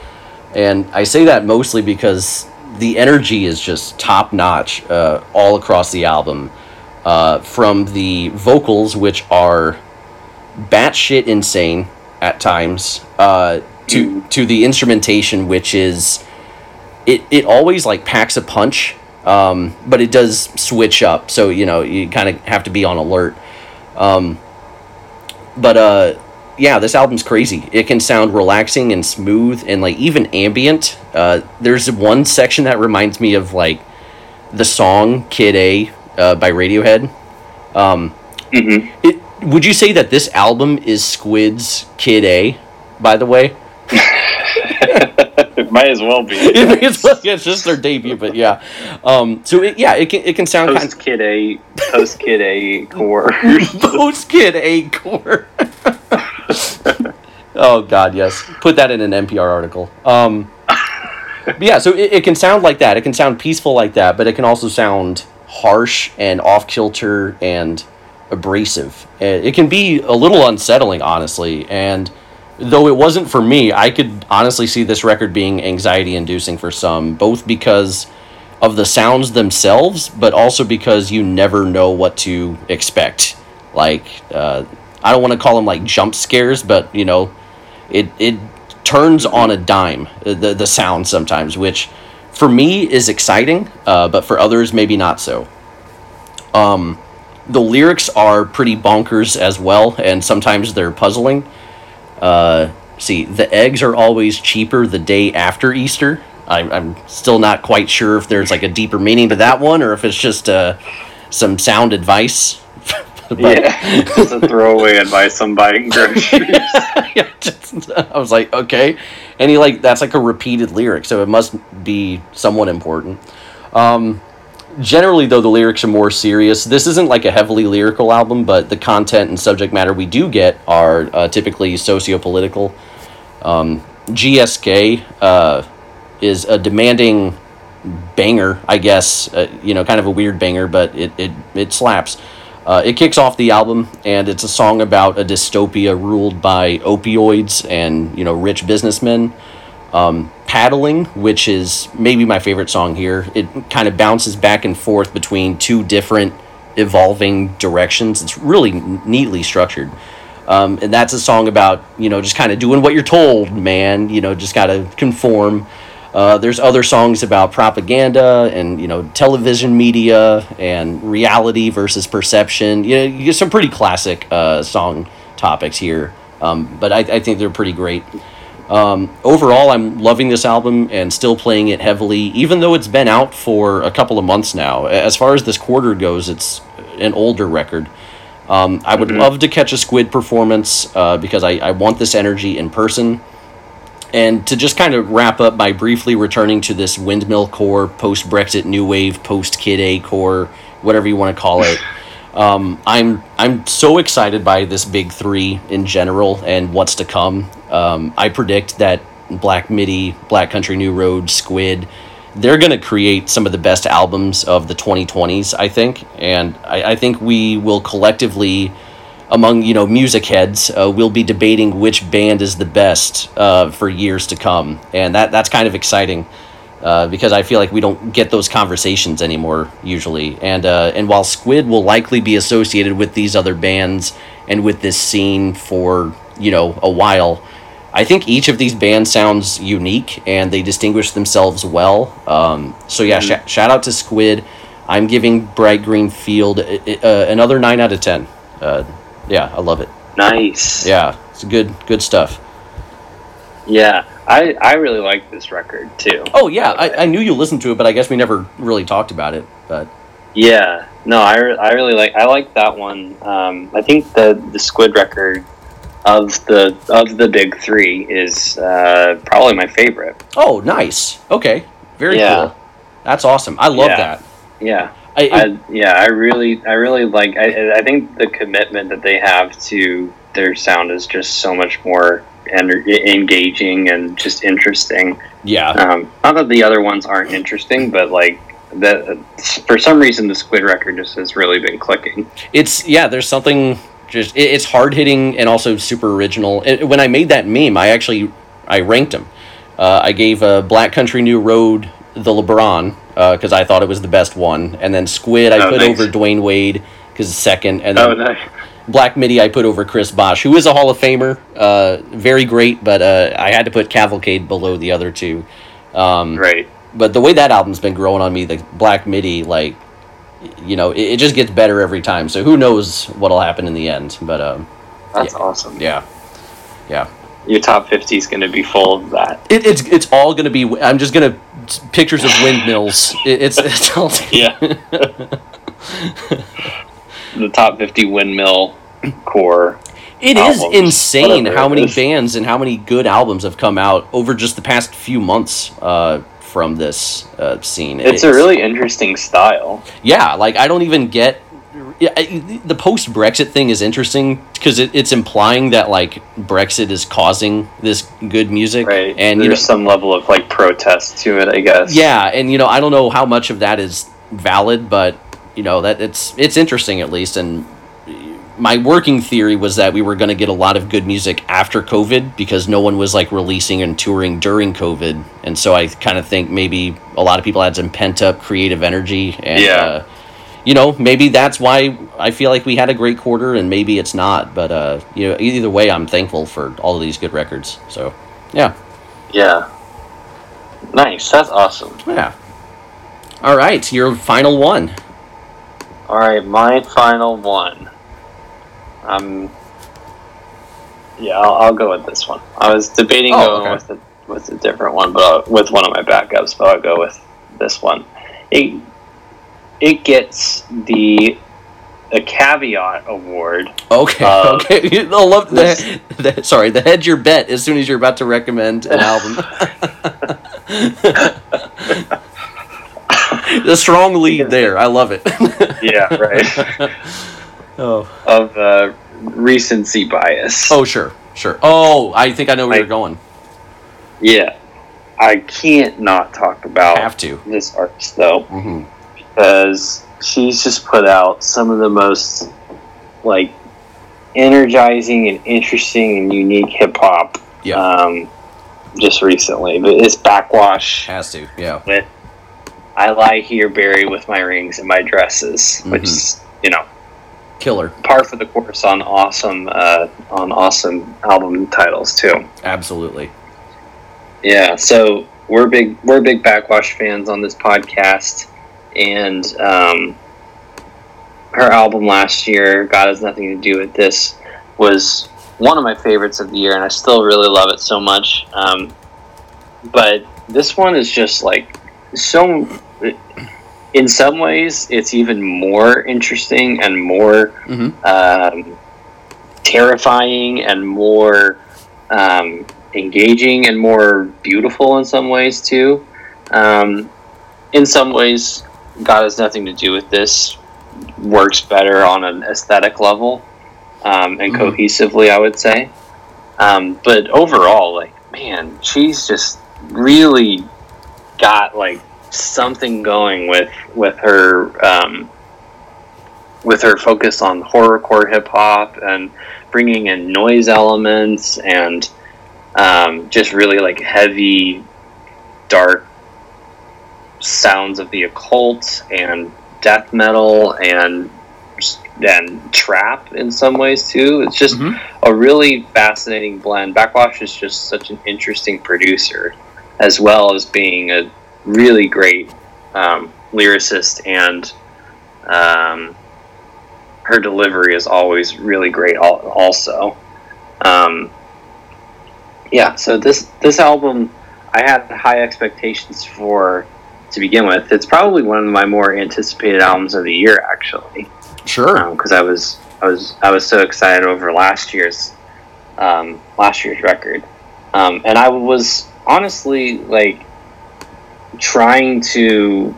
And I say that mostly because the energy is just top notch uh, all across the album. Uh, from the vocals, which are batshit insane at times, uh, to to the instrumentation, which is it, it always like packs a punch, um, but it does switch up. So you know you kind of have to be on alert. Um, but uh, yeah, this album's crazy. It can sound relaxing and smooth and like even ambient. Uh, there's one section that reminds me of like the song Kid A uh, by Radiohead. Um, hmm it, would you say that this album is Squid's Kid A, by the way? (laughs) (laughs) it (laughs) might as well be. (laughs) it's, it's just their debut, but yeah. Um, so it, yeah, it can it can sound kind Post Kid A, Post Kid A core. (laughs) post Kid A core. oh God, yes. Put that in an NPR article. Um, yeah, so it, it can sound like that. It can sound peaceful like that, but it can also sound harsh and off kilter and abrasive. Uh, It can be a little unsettling, honestly. And though it wasn't for me, I could honestly see this record being anxiety inducing for some, both because of the sounds themselves, but also because you never know what to expect. Like, uh, I don't want to call them like jump scares, but you know, it it turns on a dime uh, the the sound sometimes, which for me is exciting, uh, but for others maybe not so. Um, the lyrics are pretty bonkers as well, and sometimes they're puzzling. Uh, see, the eggs are always cheaper the day after Easter. I, I'm still not quite sure if there's like a deeper meaning to that one, or if it's just uh, some sound advice. (laughs) But- yeah, just a throwaway advice on buying (laughs) groceries. yeah, just, (laughs) I was like, okay, and he like that's like a repeated lyric, so it must be somewhat important. Um, generally, though, the lyrics are more serious. This isn't like a heavily lyrical album, but the content and subject matter we do get are uh, typically socio-political. Um, GSK uh, is a demanding banger, I guess. Uh, you know, kind of a weird banger, but it it, it slaps. Uh, it kicks off the album, and it's a song about a dystopia ruled by opioids and you know rich businessmen. Um, Paddling, which is maybe my favorite song here, it kind of bounces back and forth between two different evolving directions. It's really neatly structured. Um, and that's a song about, you know, just kind of doing what you're told, man. You know, just got to conform. Uh, there's other songs about propaganda and, you know, television media and reality versus perception. You know, you get some pretty classic uh, song topics here. Um, but I, I think they're pretty great. Um, overall, I'm loving this album and still playing it heavily, even though it's been out for a couple of months now. As far as this quarter goes, it's an older record. Um, I would love to catch a Squid performance uh, because I, I want this energy in person. And to just kind of wrap up by briefly returning to this windmill core, post Brexit new wave, post Kid A core, whatever you want to call it. (laughs) Um, I'm I'm so excited by this big three in general and what's to come. Um, I predict that Black Midi, Black Country New Road, Squid, they're going to create some of the best albums of the 2020s, I think. And I, I think we will collectively, among, you know, music heads, uh, we'll be debating which band is the best uh, for years to come. And that, that's kind of exciting. Uh, because I feel like we don't get those conversations anymore usually, and uh, and while Squid will likely be associated with these other bands and with this scene for you know a while, I think each of these bands sounds unique and they distinguish themselves well. Um, so yeah, sh- shout out to Squid. I'm giving Bright Green Field uh, uh, another nine out of ten. Uh, yeah, I love it. nice. Yeah, it's good good stuff. Yeah. I, I really like this record too. Oh yeah, I, I knew you listened to it, but I guess we never really talked about it. But Yeah, no, I, I really like I like that one. Um, I think the the Squid record of the of the big three is uh, probably my favorite. Oh, nice. Okay, very Yeah. cool. That's awesome. I love Yeah. that. Yeah, I, I, yeah, I really I really like. I, I think the commitment that they have to their sound is just so much more ener- engaging and just interesting. yeah, Um, not that the other ones aren't interesting, but like that for some reason the Squid record just has really been clicking. it's yeah. There's something just it, it's hard hitting and also super original. And when I made that meme, I actually I ranked them. Uh, I gave uh, Black Country New Road the LeBron because I thought it was the best one, and then Squid I Oh, put nice. over Dwyane Wade because second, and then Oh, no. Black Midi I put over Chris Bosh, who is a Hall of Famer, uh, very great, but uh, I had to put Cavalcade below the other two. Um, right. but the way that album's been growing on me, the Black Midi, like, you know, it, it just gets better every time. So who knows what'll happen in the end? But um, That's awesome. yeah, yeah, Your top fifty is going to be full of that. it, it's it's all gonna be. I'm just gonna pictures of windmills. It, it's it's all. (laughs) Yeah. (laughs) the top fifty windmill core. It is albums, insane whatever how many is. bands and how many good albums have come out over just the past few months uh, from this uh, scene. It's a really interesting style. yeah. Like I don't even get. Yeah, the post Brexit thing is interesting because it, it's implying that like Brexit is causing this good music, Right. And There's you know, some level of like protest to it, I guess. yeah, and you know, I don't know how much of that is valid, but you know that it's it's interesting at least. And my working theory was that we were going to get a lot of good music after COVID because no one was like releasing and touring during COVID, and so I kind of think maybe a lot of people had some pent up creative energy, and Yeah. uh, you know maybe that's why I feel like we had a great quarter, and maybe it's not, but uh, you know either way, I'm thankful for all of these good records. So yeah, Yeah. Nice. That's awesome. yeah. All right, your final one. All right, my final one. Um. Yeah, I'll, I'll go with this one. I was debating Oh, going okay. with a, with a different one, but I'll, with one of my backups, but I'll go with this one. It it gets the a caveat award. Okay, Uh, (laughs) okay. I love the, the. Sorry, the hedge your bet as soon as you're about to recommend an (laughs) album. (laughs) the strong lead there. I love it. (laughs) Yeah, right. (laughs) oh. of uh, recency bias. Oh, sure, sure. Oh, I think I know where I- you're going. yeah. I can't not talk about Have to. this artist though. hmm because she's just put out some of the most like energizing and interesting and unique hip hop Yeah, um, just recently. But it's Backxwash has to. Yeah. with "I lie here buried with my rings and my dresses," which is you know Killer. par for the course on awesome uh, on awesome album titles too. Absolutely. Yeah, so we're big we're big Backxwash fans on this podcast, and um, her album last year, "God Has Nothing to Do with This," was one of my favorites of the year, and I still really love it so much. Um, but this one is just like so. In some ways, it's even more interesting and more hmm um, terrifying and more um, engaging and more beautiful in some ways too. Um, in some ways, God has nothing to do with this. Works better on an aesthetic level um, and Mhm. cohesively, I would say. Um, but overall, like man, she's just really got like something going with with her um, with her focus on horrorcore hip hop and bringing in noise elements and um, just really like heavy, dark sounds of the occult and death metal and and trap in some ways too. It's just Mhm. a really fascinating blend. Backxwash is just such an interesting producer, as well as being a really great um, lyricist and um, her delivery is always really great also um, yeah so this this album i had high expectations for to begin with. It's probably one of my more anticipated albums of the year, actually. Sure. Because um, I was I was I was so excited over last year's um, last year's record, um, and I was honestly like trying to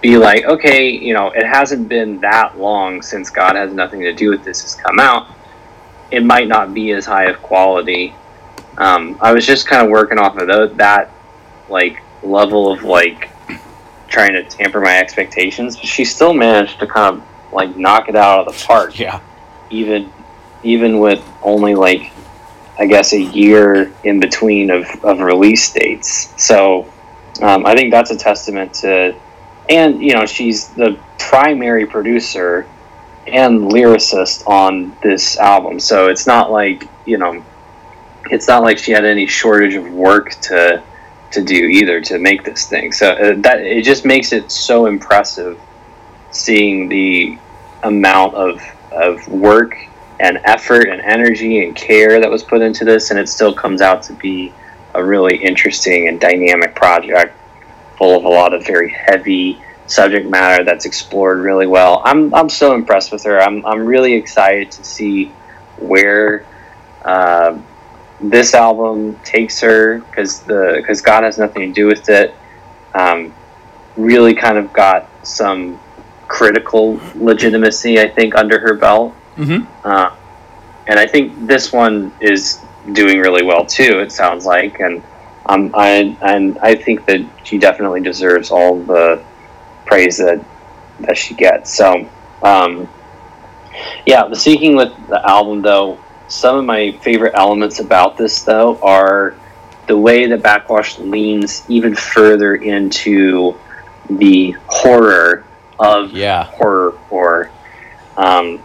be like, okay, you know, it hasn't been that long since God has nothing to do with this has come out. It might not be as high of quality. Um, I was just kind of working off of that like level of like trying to tamper my expectations, but she still managed to kind of like knock it out of the park. Yeah. Even even with only like I guess a year in between of, of release dates. So um, I think that's a testament to and you know she's the primary producer and lyricist on this album. So it's not like you know it's not like she had any shortage of work to to do either to make this thing. So uh, that it just makes it so impressive seeing the amount of of work and effort and energy and care that was put into this and it still comes out to be a really interesting and dynamic project full of a lot of very heavy subject matter that's explored really well. I'm, I'm so impressed with her. I'm, I'm really excited to see where uh, this album takes her because the because God has nothing to do with it. Um, really kind of got some critical legitimacy, I think, under her belt. Mm-hmm. Uh, and I think this one is doing really well too. It sounds like, and um, I and I think that she definitely deserves all the praise that that she gets. So, um, yeah, the Seeking with the album though. Some of my favorite elements about this though are the way that Backxwash leans even further into the horror of yeah. horror horror. Um,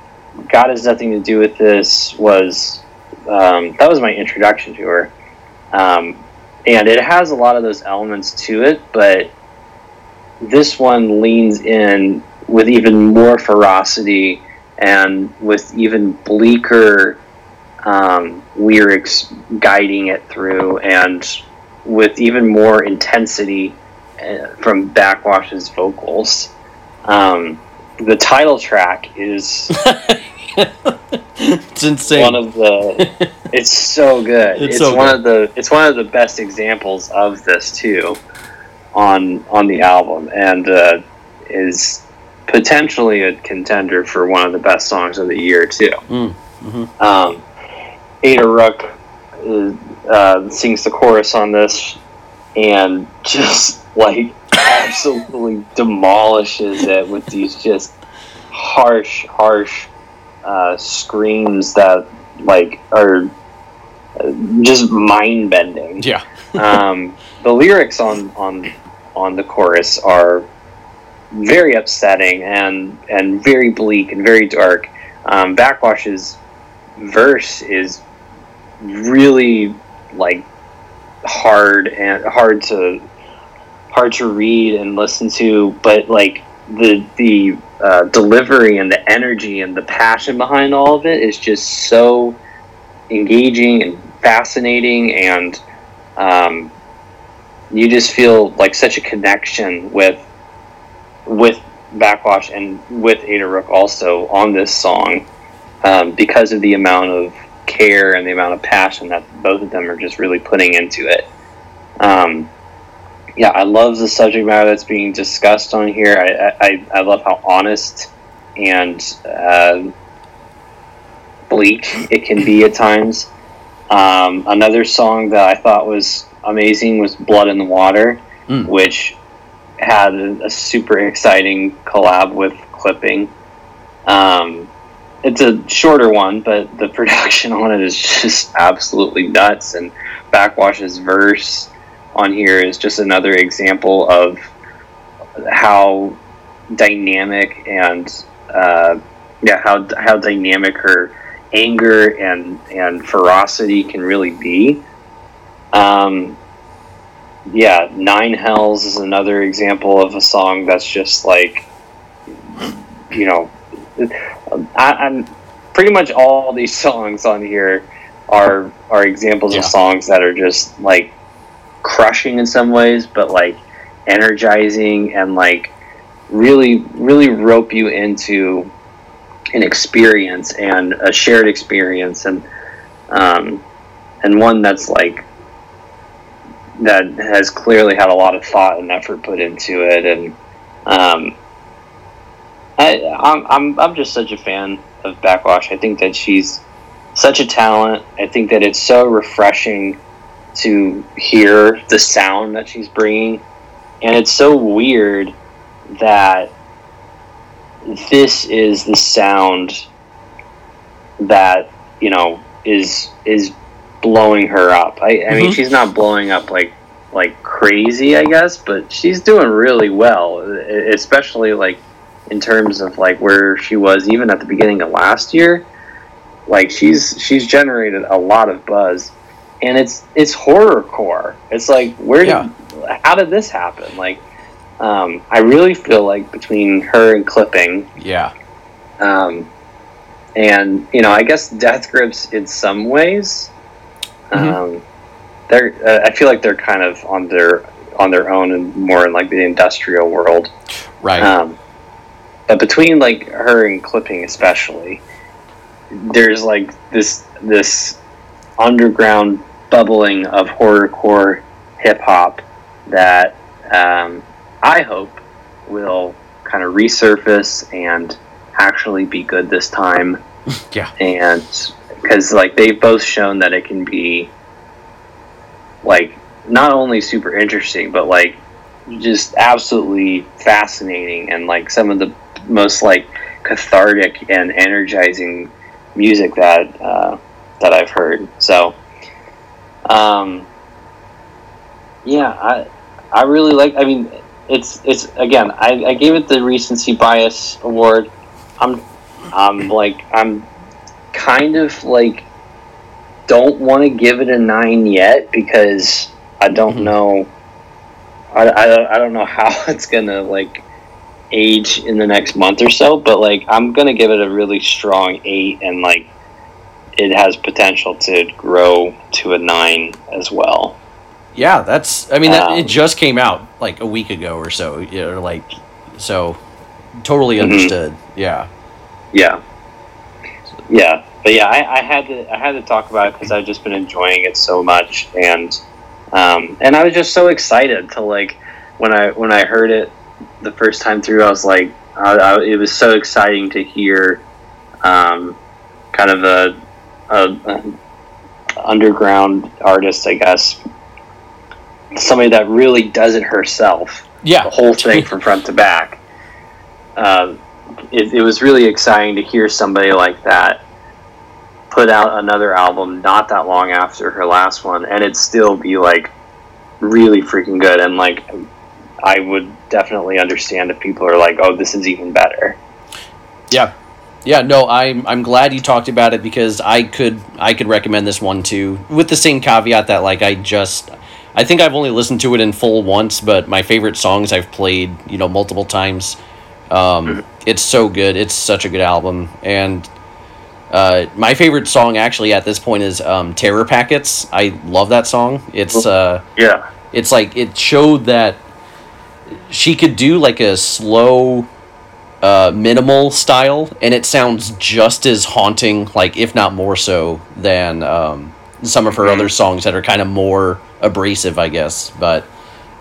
God has nothing to do with this was um, that was my introduction to her. Um, and it has a lot of those elements to it, but this one leans in with even more ferocity and with even bleaker um, lyrics guiding it through, and with even more intensity uh, from Backxwash's vocals. Um, the title track is (laughs) (laughs) it's insane. One of the it's so good. It's It's, so one good. of the it's one of the best examples of this too on on the album and uh, is potentially a contender for one of the best songs of the year too. Mm, mhm. Um, Ada Rook is, uh, sings the chorus on this and just like absolutely demolishes it with these just harsh, harsh uh, screams that like are just mind bending. Yeah. (laughs) um, the lyrics on on on the chorus are very upsetting and and very bleak and very dark. Um, Backxwash's verse is really like hard and hard to hard to read and listen to, but like the the uh, delivery and the energy and the passion behind all of it is just so engaging and fascinating and um, you just feel like such a connection with with Backxwash and with Ada Rook also on this song um, because of the amount of care and the amount of passion that both of them are just really putting into it. Um, yeah, I love the subject matter that's being discussed on here. I, I, I love how honest and uh, bleak it can be at times. Um, another song that I thought was amazing was Blood in the Water, Mm. which had a, a super exciting collab with Clipping. Um, it's a shorter one, but the (laughs) production on it is just absolutely nuts. And Backxwash's verse on here is just another example of how dynamic and uh, yeah, how how dynamic her anger and and ferocity can really be. Um, yeah, Nine Hells is another example of a song that's just like, you know, I, I'm pretty much all these (laughs) songs on here are are examples Yeah. of songs that are just like crushing in some ways, but like energizing and like really really rope you into an experience and a shared experience and um, and one that's like that has clearly had a lot of thought and effort put into it and um, I, I'm, I'm, I'm just such a fan of Backxwash. I think that she's such a talent. I think that it's so refreshing to hear the sound that she's bringing. And it's so weird that this is the sound that, you know, is is blowing her up. I, I mm-hmm. mean, she's not blowing up like like crazy, I guess, but she's doing really well, especially like in terms of like where she was even at the beginning of last year. Like she's she's generated a lot of buzz, and it's it's horror core. It's like where did yeah. how did this happen? Like, um, I really feel like between her and clipping, yeah, um, and you know, I guess Death Grips in some ways, mm-hmm. um, they're uh, I feel like they're kind of on their on their own and more in like the industrial world, right? Um, but between like her and clipping especially there's like this this underground bubbling of horrorcore hip hop that um, I hope will kind of resurface and actually be good this time. (laughs) Yeah, and because like they've both shown that it can be like not only super interesting but like just absolutely fascinating and like some of the most like cathartic and energizing music that uh, that I've heard. So, um, yeah, I I really like. I mean, it's it's again. I, I gave it the recency bias award. I'm I'm like I'm kind of like don't want to give it a nine yet because I don't mm-hmm. know. I, I, I don't know (laughs) how it's gonna like age in the next month or so, but like I'm gonna give it a really strong eight, and like it has potential to grow to a nine as well. Yeah, that's. I mean, um, it just came out like a week ago or so. You know, like so, totally mm-hmm. understood. Mm-hmm. Yeah. Yeah. Yeah, but yeah, I, I, had to I had to talk about it because I've just been enjoying it so much, and um, and I was just so excited to like when I when I heard it the first time through, I was like, I, I, it was so exciting to hear um, kind of a, a, a, underground artist, I guess, somebody that really does it herself. Yeah, the whole thing from front to back. Uh, it, it was really exciting to hear somebody like that put out another album not that long after her last one, and it'd still be like really freaking good and like I would definitely understand if people are like, "Oh, this is even better." Yeah, yeah. No, I'm I'm glad you talked about it because I could I could recommend this one too, with the same caveat that like I just I think I've only listened to it in full once, but my favorite songs I've played you know multiple times. Um, mm-hmm. It's so good. It's such a good album, and uh, my favorite song actually at this point is um, "Terror Pockets." I love that song. It's uh, yeah. It's like it showed that she could do like a slow uh, minimal style and it sounds just as haunting like if not more so than um, some of her mm-hmm. other songs that are kind of more abrasive i guess but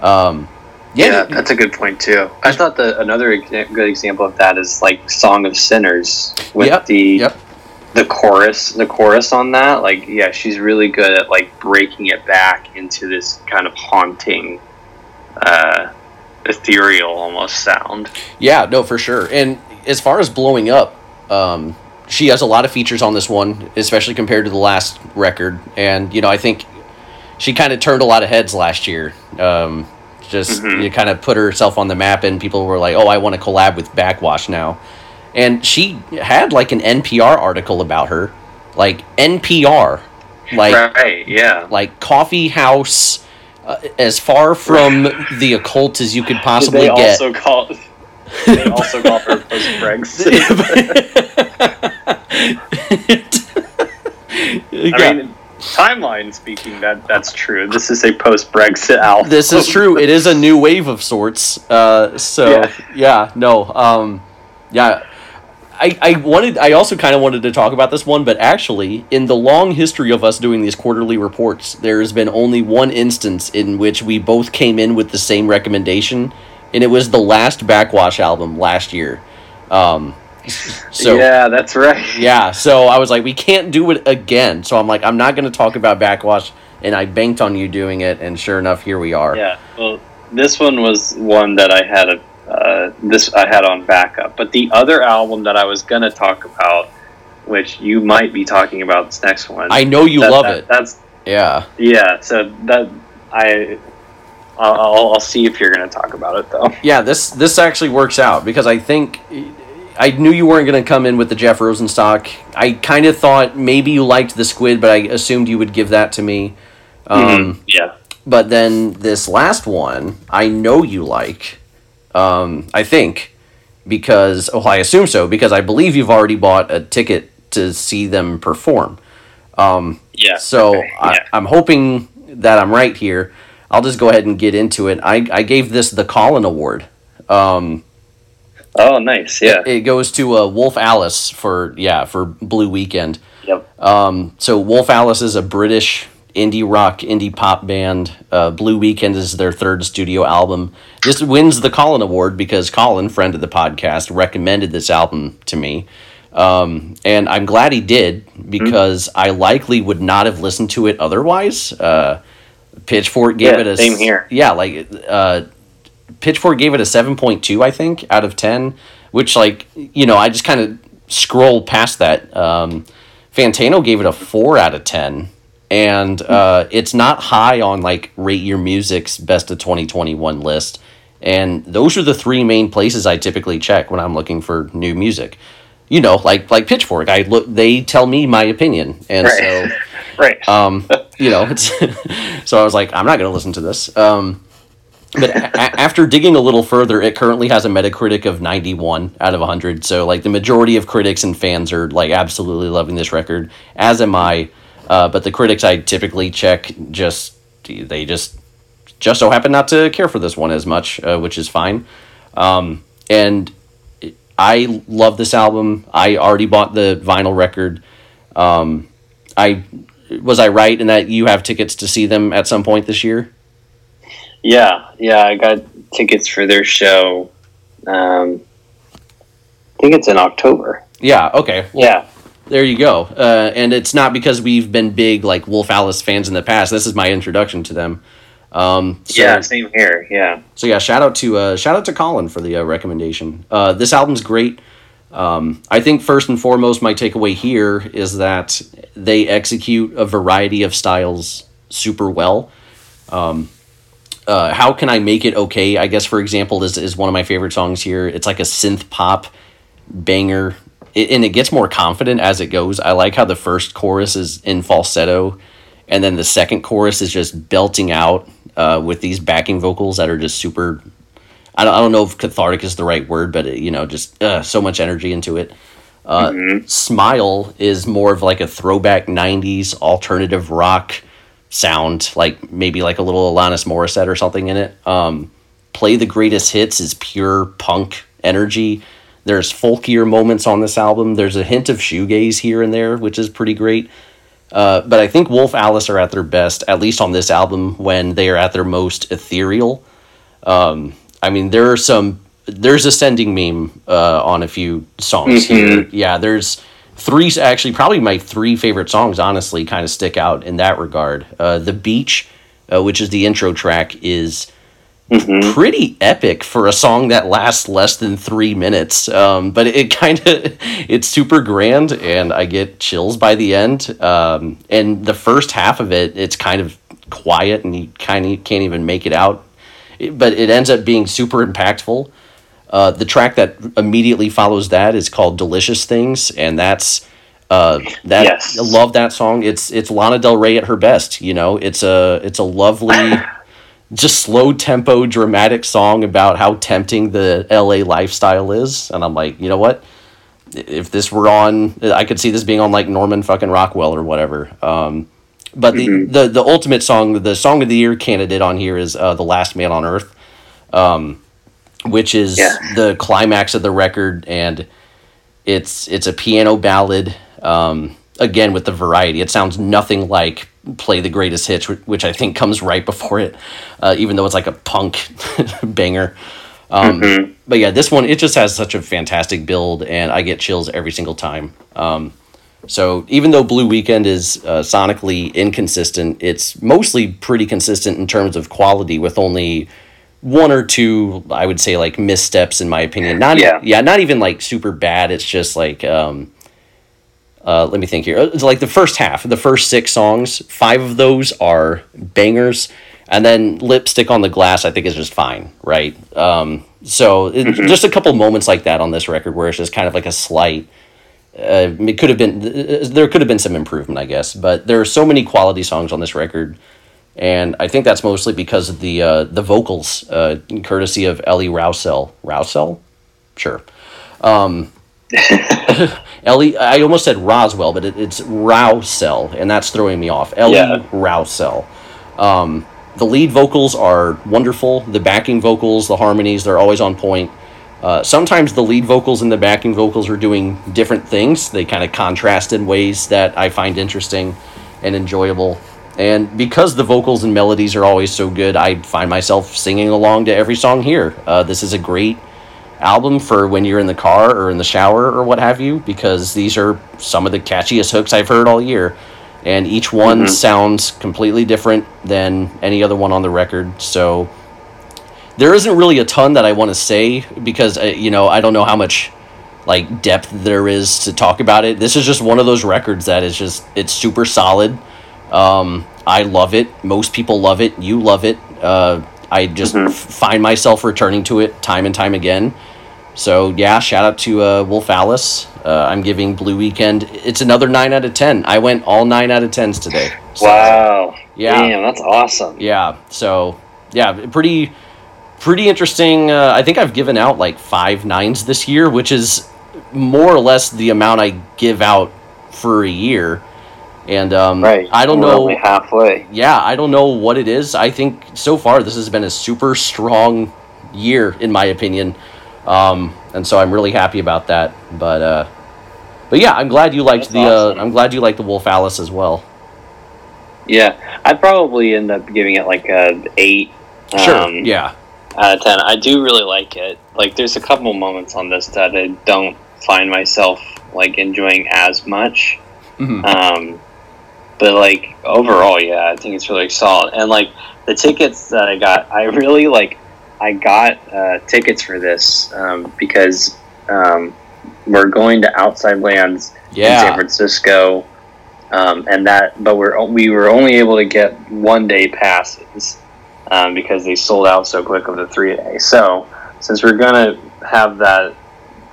um, yeah, yeah, that's a good point too. I thought that another good example of that is like "Song of Sinners" with yep, the yep. the chorus, the chorus on that. Like, yeah, she's really good at like breaking it back into this kind of haunting uh, ethereal almost sound. Yeah, no, for sure. And as far as blowing up, um, she has a lot of features on this one, especially compared to the last record. And you know, I think she kind of turned a lot of heads last year. Um, just mm-hmm. you kind of put herself on the map, and people were like, "Oh, I want to collab with Backxwash now." And she had like an NPR article about her, like NPR, like right, yeah, like coffee house uh, as far from the occult as you could (laughs) possibly they get. Also call, they also call her (laughs) post (laughs) I mean, timeline speaking, that that's true. This is a post Brexit album. This is true. It is a new wave of sorts. Uh, so yeah, Yeah. no, um, yeah. I, I wanted I also kind of wanted to talk about this one, but actually, in the long history of us doing these quarterly reports, there has been only one instance in which we both came in with the same recommendation, and it was the last Backxwash album last year. Um, so yeah, that's right. (laughs) yeah, so I was like, we can't do it again. So I'm like, I'm not going to talk about Backxwash, and I banked on you doing it, and sure enough, here we are. Yeah. Well, this one was one that I had a uh, this I had on backup, but the other album that I was gonna talk about, which you might be talking about this next one. I know you that- love that- it. That's Yeah. yeah. So that I. I'll, I'll, I'll see if you're going to talk about it though. Yeah, this this actually works out because I think I knew you weren't going to come in with the Jeff Rosenstock. I kind of thought maybe you liked the Squid, but I assumed you would give that to me. Um, Yeah. But then this last one, I know you like. Um, I think because oh, I assume so because I believe you've already bought a ticket to see them perform. Yeah. So okay, I, yeah. I'm hoping that I'm right here. I'll just go ahead and get into it. I, I gave this the Colin Award. Um, oh, nice. Yeah. it goes to uh, Wolf Alice for yeah for Blue Weekend. yep. Um, so Wolf Alice is a British indie rock, indie pop band. Uh, Blue Weekend is their third studio album. This wins the Colin Award because Colin, friend of the podcast, recommended this album to me. Um, and I'm glad he did because I likely would not have listened to it otherwise. Uh, Pitchfork gave Yeah, it a same here. Yeah, like uh, Pitchfork gave it a seven point two, I think, out of ten. Which, like, you know, I just kind of scrolled past that. Um, Fantano gave it a four out of ten, and uh, it's not high on like Rate Your Music's Best of Twenty Twenty One list. And those are the three main places I typically check when I'm looking for new music. You know, like like Pitchfork, I look. They tell me my opinion, and Right. so (laughs) right. um, you know, it's (laughs) so I was like, I'm not going to listen to this. Um, but a- after digging a little further, it currently has a Metacritic of 91 out of 100. So like the majority of critics and fans are like absolutely loving this record, as am I. Uh, but the critics I typically check just they just just so happen not to care for this one as much, uh, which is fine. Um, and I love this album. I already bought the vinyl record. Um, I was I right in that you have tickets to see them at some point this year? yeah. Yeah. I got tickets for their show. Um, I think it's in October. Yeah. Okay. Well, Yeah. There you go. Uh, and it's not because we've been big like Wolf Alice fans in the past. This is my introduction to them. Um, so, yeah. Same here. Yeah. So yeah, shout out to uh, shout out to Colin for the uh, recommendation. Uh, this album's great. Um, I think first and foremost, my takeaway here is that they execute a variety of styles super well. Um, uh, how can I make it okay? I guess for example, is is one of my favorite songs here. It's like a synth pop banger, it, and it gets more confident as it goes. I like how the first chorus is in falsetto, and then the second chorus is just belting out uh, with these backing vocals that are just super. I don't, I don't know if cathartic is the right word, but it, you know, just uh, so much energy into it. Uh, Smile is more of like a throwback '90s alternative rock sound, like maybe like a little Alanis Morissette or something in it. Um, Play the Greatest Hits is pure punk energy. There's folkier moments on this album. There's a hint of shoegaze here and there, which is pretty great. Uh, but I think Wolf Alice are at their best, at least on this album, when they are at their most ethereal. Um, I mean, there are some. There's a sending meme uh, on a few songs here. Yeah, there's three. Actually, probably my three favorite songs, honestly, kind of stick out in that regard. Uh, the Beach, uh, which is the intro track, is pretty epic for a song that lasts less than three minutes. Um, but it (laughs) kind of it's super grand, and I get chills by the end. Um, and the first half of it, it's kind of quiet, and you kind of can't even make it out. It- but it ends up being super impactful. Uh, the track that immediately follows that is called "Delicious Things," and that's uh, that. Yes. I love that song. It's it's Lana Del Rey at her best. You know, it's a it's a lovely (laughs) just slow tempo dramatic song about how tempting the LA lifestyle is and I'm like, you know what? If this were on I could see this being on like Norman fucking Rockwell or whatever. Um but the, the the ultimate song, the song of the year candidate on here is uh, "The Last Man on Earth," um, which is Yeah. the climax of the record, and it's it's a piano ballad. Um, again, with the variety, it sounds nothing like "Play the Greatest Hits," which I think comes right before it, uh, even though it's like a punk (laughs) banger. Um, But yeah, this one it just has such a fantastic build, and I get chills every single time. Um, so even though Blue Weekend is uh, sonically inconsistent, it's mostly pretty consistent in terms of quality, with only one or two, I would say, like missteps in my opinion. Not Yeah. yeah, not even like super bad. It's just like um, uh, let me think here. It's like the first half, the first six songs, five of those are bangers, and then lipstick on the glass, I think, is just fine, right? Um, so it, just a couple moments like that on this record where it's just kind of like a slight. Uh, it could have been there could have been some improvement, I guess, but there are so many quality songs on this record, and I think that's mostly because of the uh, the vocals, uh, courtesy of Ellie Rowsell. Rowsell, sure. (laughs) Ellie, I almost said Roswell, but it, it's Rowsell, and that's throwing me off. Ellie Yeah. Rowsell. Um, the lead vocals are wonderful. The backing vocals, the harmonies, they're always on point. Uh, sometimes the lead vocals and the backing vocals are doing different things. They kind of contrast in ways that I find interesting and enjoyable. And because the vocals and melodies are always so good, I find myself singing along to every song here. Uh, this is a great album for when you're in the car or in the shower or what have you, because these are some of the catchiest hooks I've heard all year. And each one sounds completely different than any other one on the record. So there isn't really a ton that I want to say because, uh, you know, I don't know how much like depth there is to talk about it. This is just one of those records that is just, it's super solid. Um, I love it. Most people love it. You love it. Uh, I just f- find myself returning to it time and time again. So yeah, shout out to uh, Wolf Alice. Uh, I'm giving Blue Weekend. It's another nine out of ten. I went all nine out of tens today. So, (laughs) Wow. Yeah. Damn, that's awesome. Yeah. So yeah, pretty pretty interesting. Uh, I think I've given out like five nines this year, which is more or less the amount I give out for a year. And um, Right. I don't We're know. Only halfway. yeah, I don't know what it is. I think so far this has been a super strong year, in my opinion, um, and so I'm really happy about that. But uh, but yeah, I'm glad you liked That's the. awesome. Uh, I'm glad you liked the Wolf Alice as well. Yeah, I'd probably end up giving it like a eight. Sure. um, yeah. out of 10 i do really like it like there's a couple moments on this that i don't find myself like enjoying as much Mhm. um but like overall yeah i think it's really solid and like the tickets that i got i really like i got uh, tickets for this um, because um, we're going to outside lands in San Francisco, um, and that. But we're we were only able to get one day passes um, because they sold out so quick of the three day. So since we're gonna have that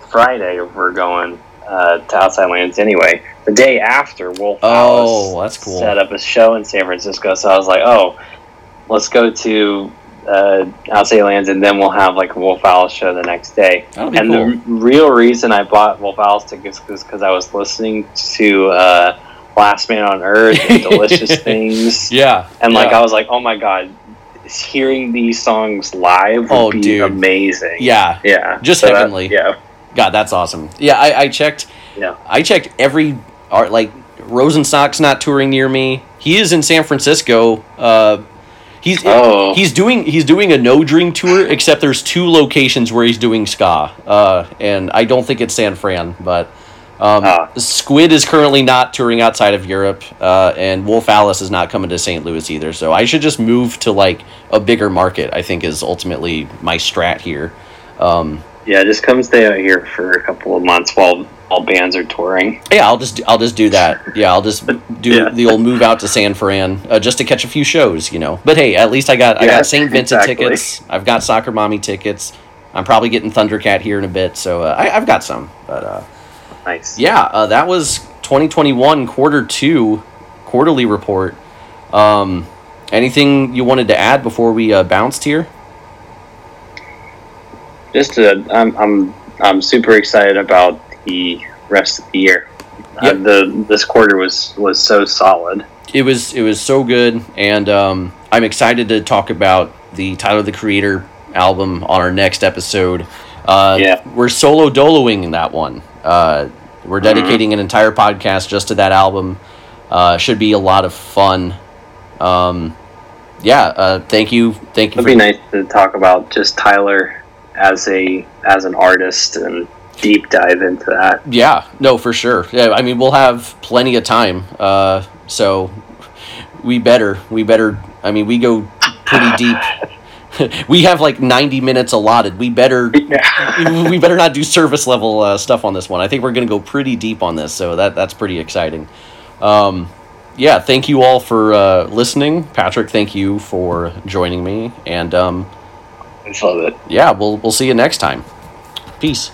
Friday, we're going uh, to outside lands anyway. The day after, Wolf Oh, Alice that's cool. set up a show in San Francisco. So I was like, oh, let's go to. Uh, outside lands, and then we'll have like a Wolf Alice show the next day and cool. the real reason I bought Wolf Alice tickets was because I was listening to uh, Last Man on Earth and (laughs) Delicious Things, yeah. and like yeah. I was like, oh my god, hearing these songs live would Oh, be dude. amazing. yeah. yeah, Just that- heavenly. yeah, God, that's awesome. Yeah, I, I checked. yeah. I checked every art like Rosenstock's not touring near me. He is in San Francisco. Uh, he's Oh. he's doing he's doing a No Dream tour. Except there's two locations where he's doing ska. Uh, and I don't think it's San Fran, but. Um, Ah. Squid is currently not touring outside of Europe, uh, and Wolf Alice is not coming to St. Louis either. So I should just move to like a bigger market. I think is ultimately my strat here. Um, Yeah, just come stay out here for a couple of months while all bands are touring. Yeah, I'll just I'll just do that. Yeah, I'll just do Yeah. the old move out to San Fran uh, just to catch a few shows, you know. But hey, at least I got I got St. Vincent exactly. tickets. I've got Soccer Mommy tickets. I'm probably getting Thundercat here in a bit, so uh, I, I've got some. But uh, Nice. yeah, uh, that was 2021 quarter two quarterly report. Um, anything you wanted to add before we uh, bounced here? Just uh, I'm I'm I'm super excited about the rest of the year. Uh, the this quarter was was so solid. it was it was so good, and um, I'm excited to talk about the Tyler the Creator album on our next episode. Uh, Yeah. we're solo doloing in that one. Uh, we're dedicating an entire podcast just to that album. Uh, should be a lot of fun. Um, yeah, uh, thank you, thank you. It'd be nice to talk about just Tyler as a as an artist and deep dive into that. Yeah, no, for sure. Yeah, I mean, we'll have plenty of time. Uh, so we better, we better. I mean, we go pretty deep. (laughs) we have like ninety minutes allotted. We better, (laughs) we better not do service level uh, stuff on this one. I think we're going to go pretty deep on this, so that that's pretty exciting. Um, yeah, thank you all for uh, listening, Patrick. Thank you for joining me, and um, I love it. yeah, we'll we'll see you next time. Peace.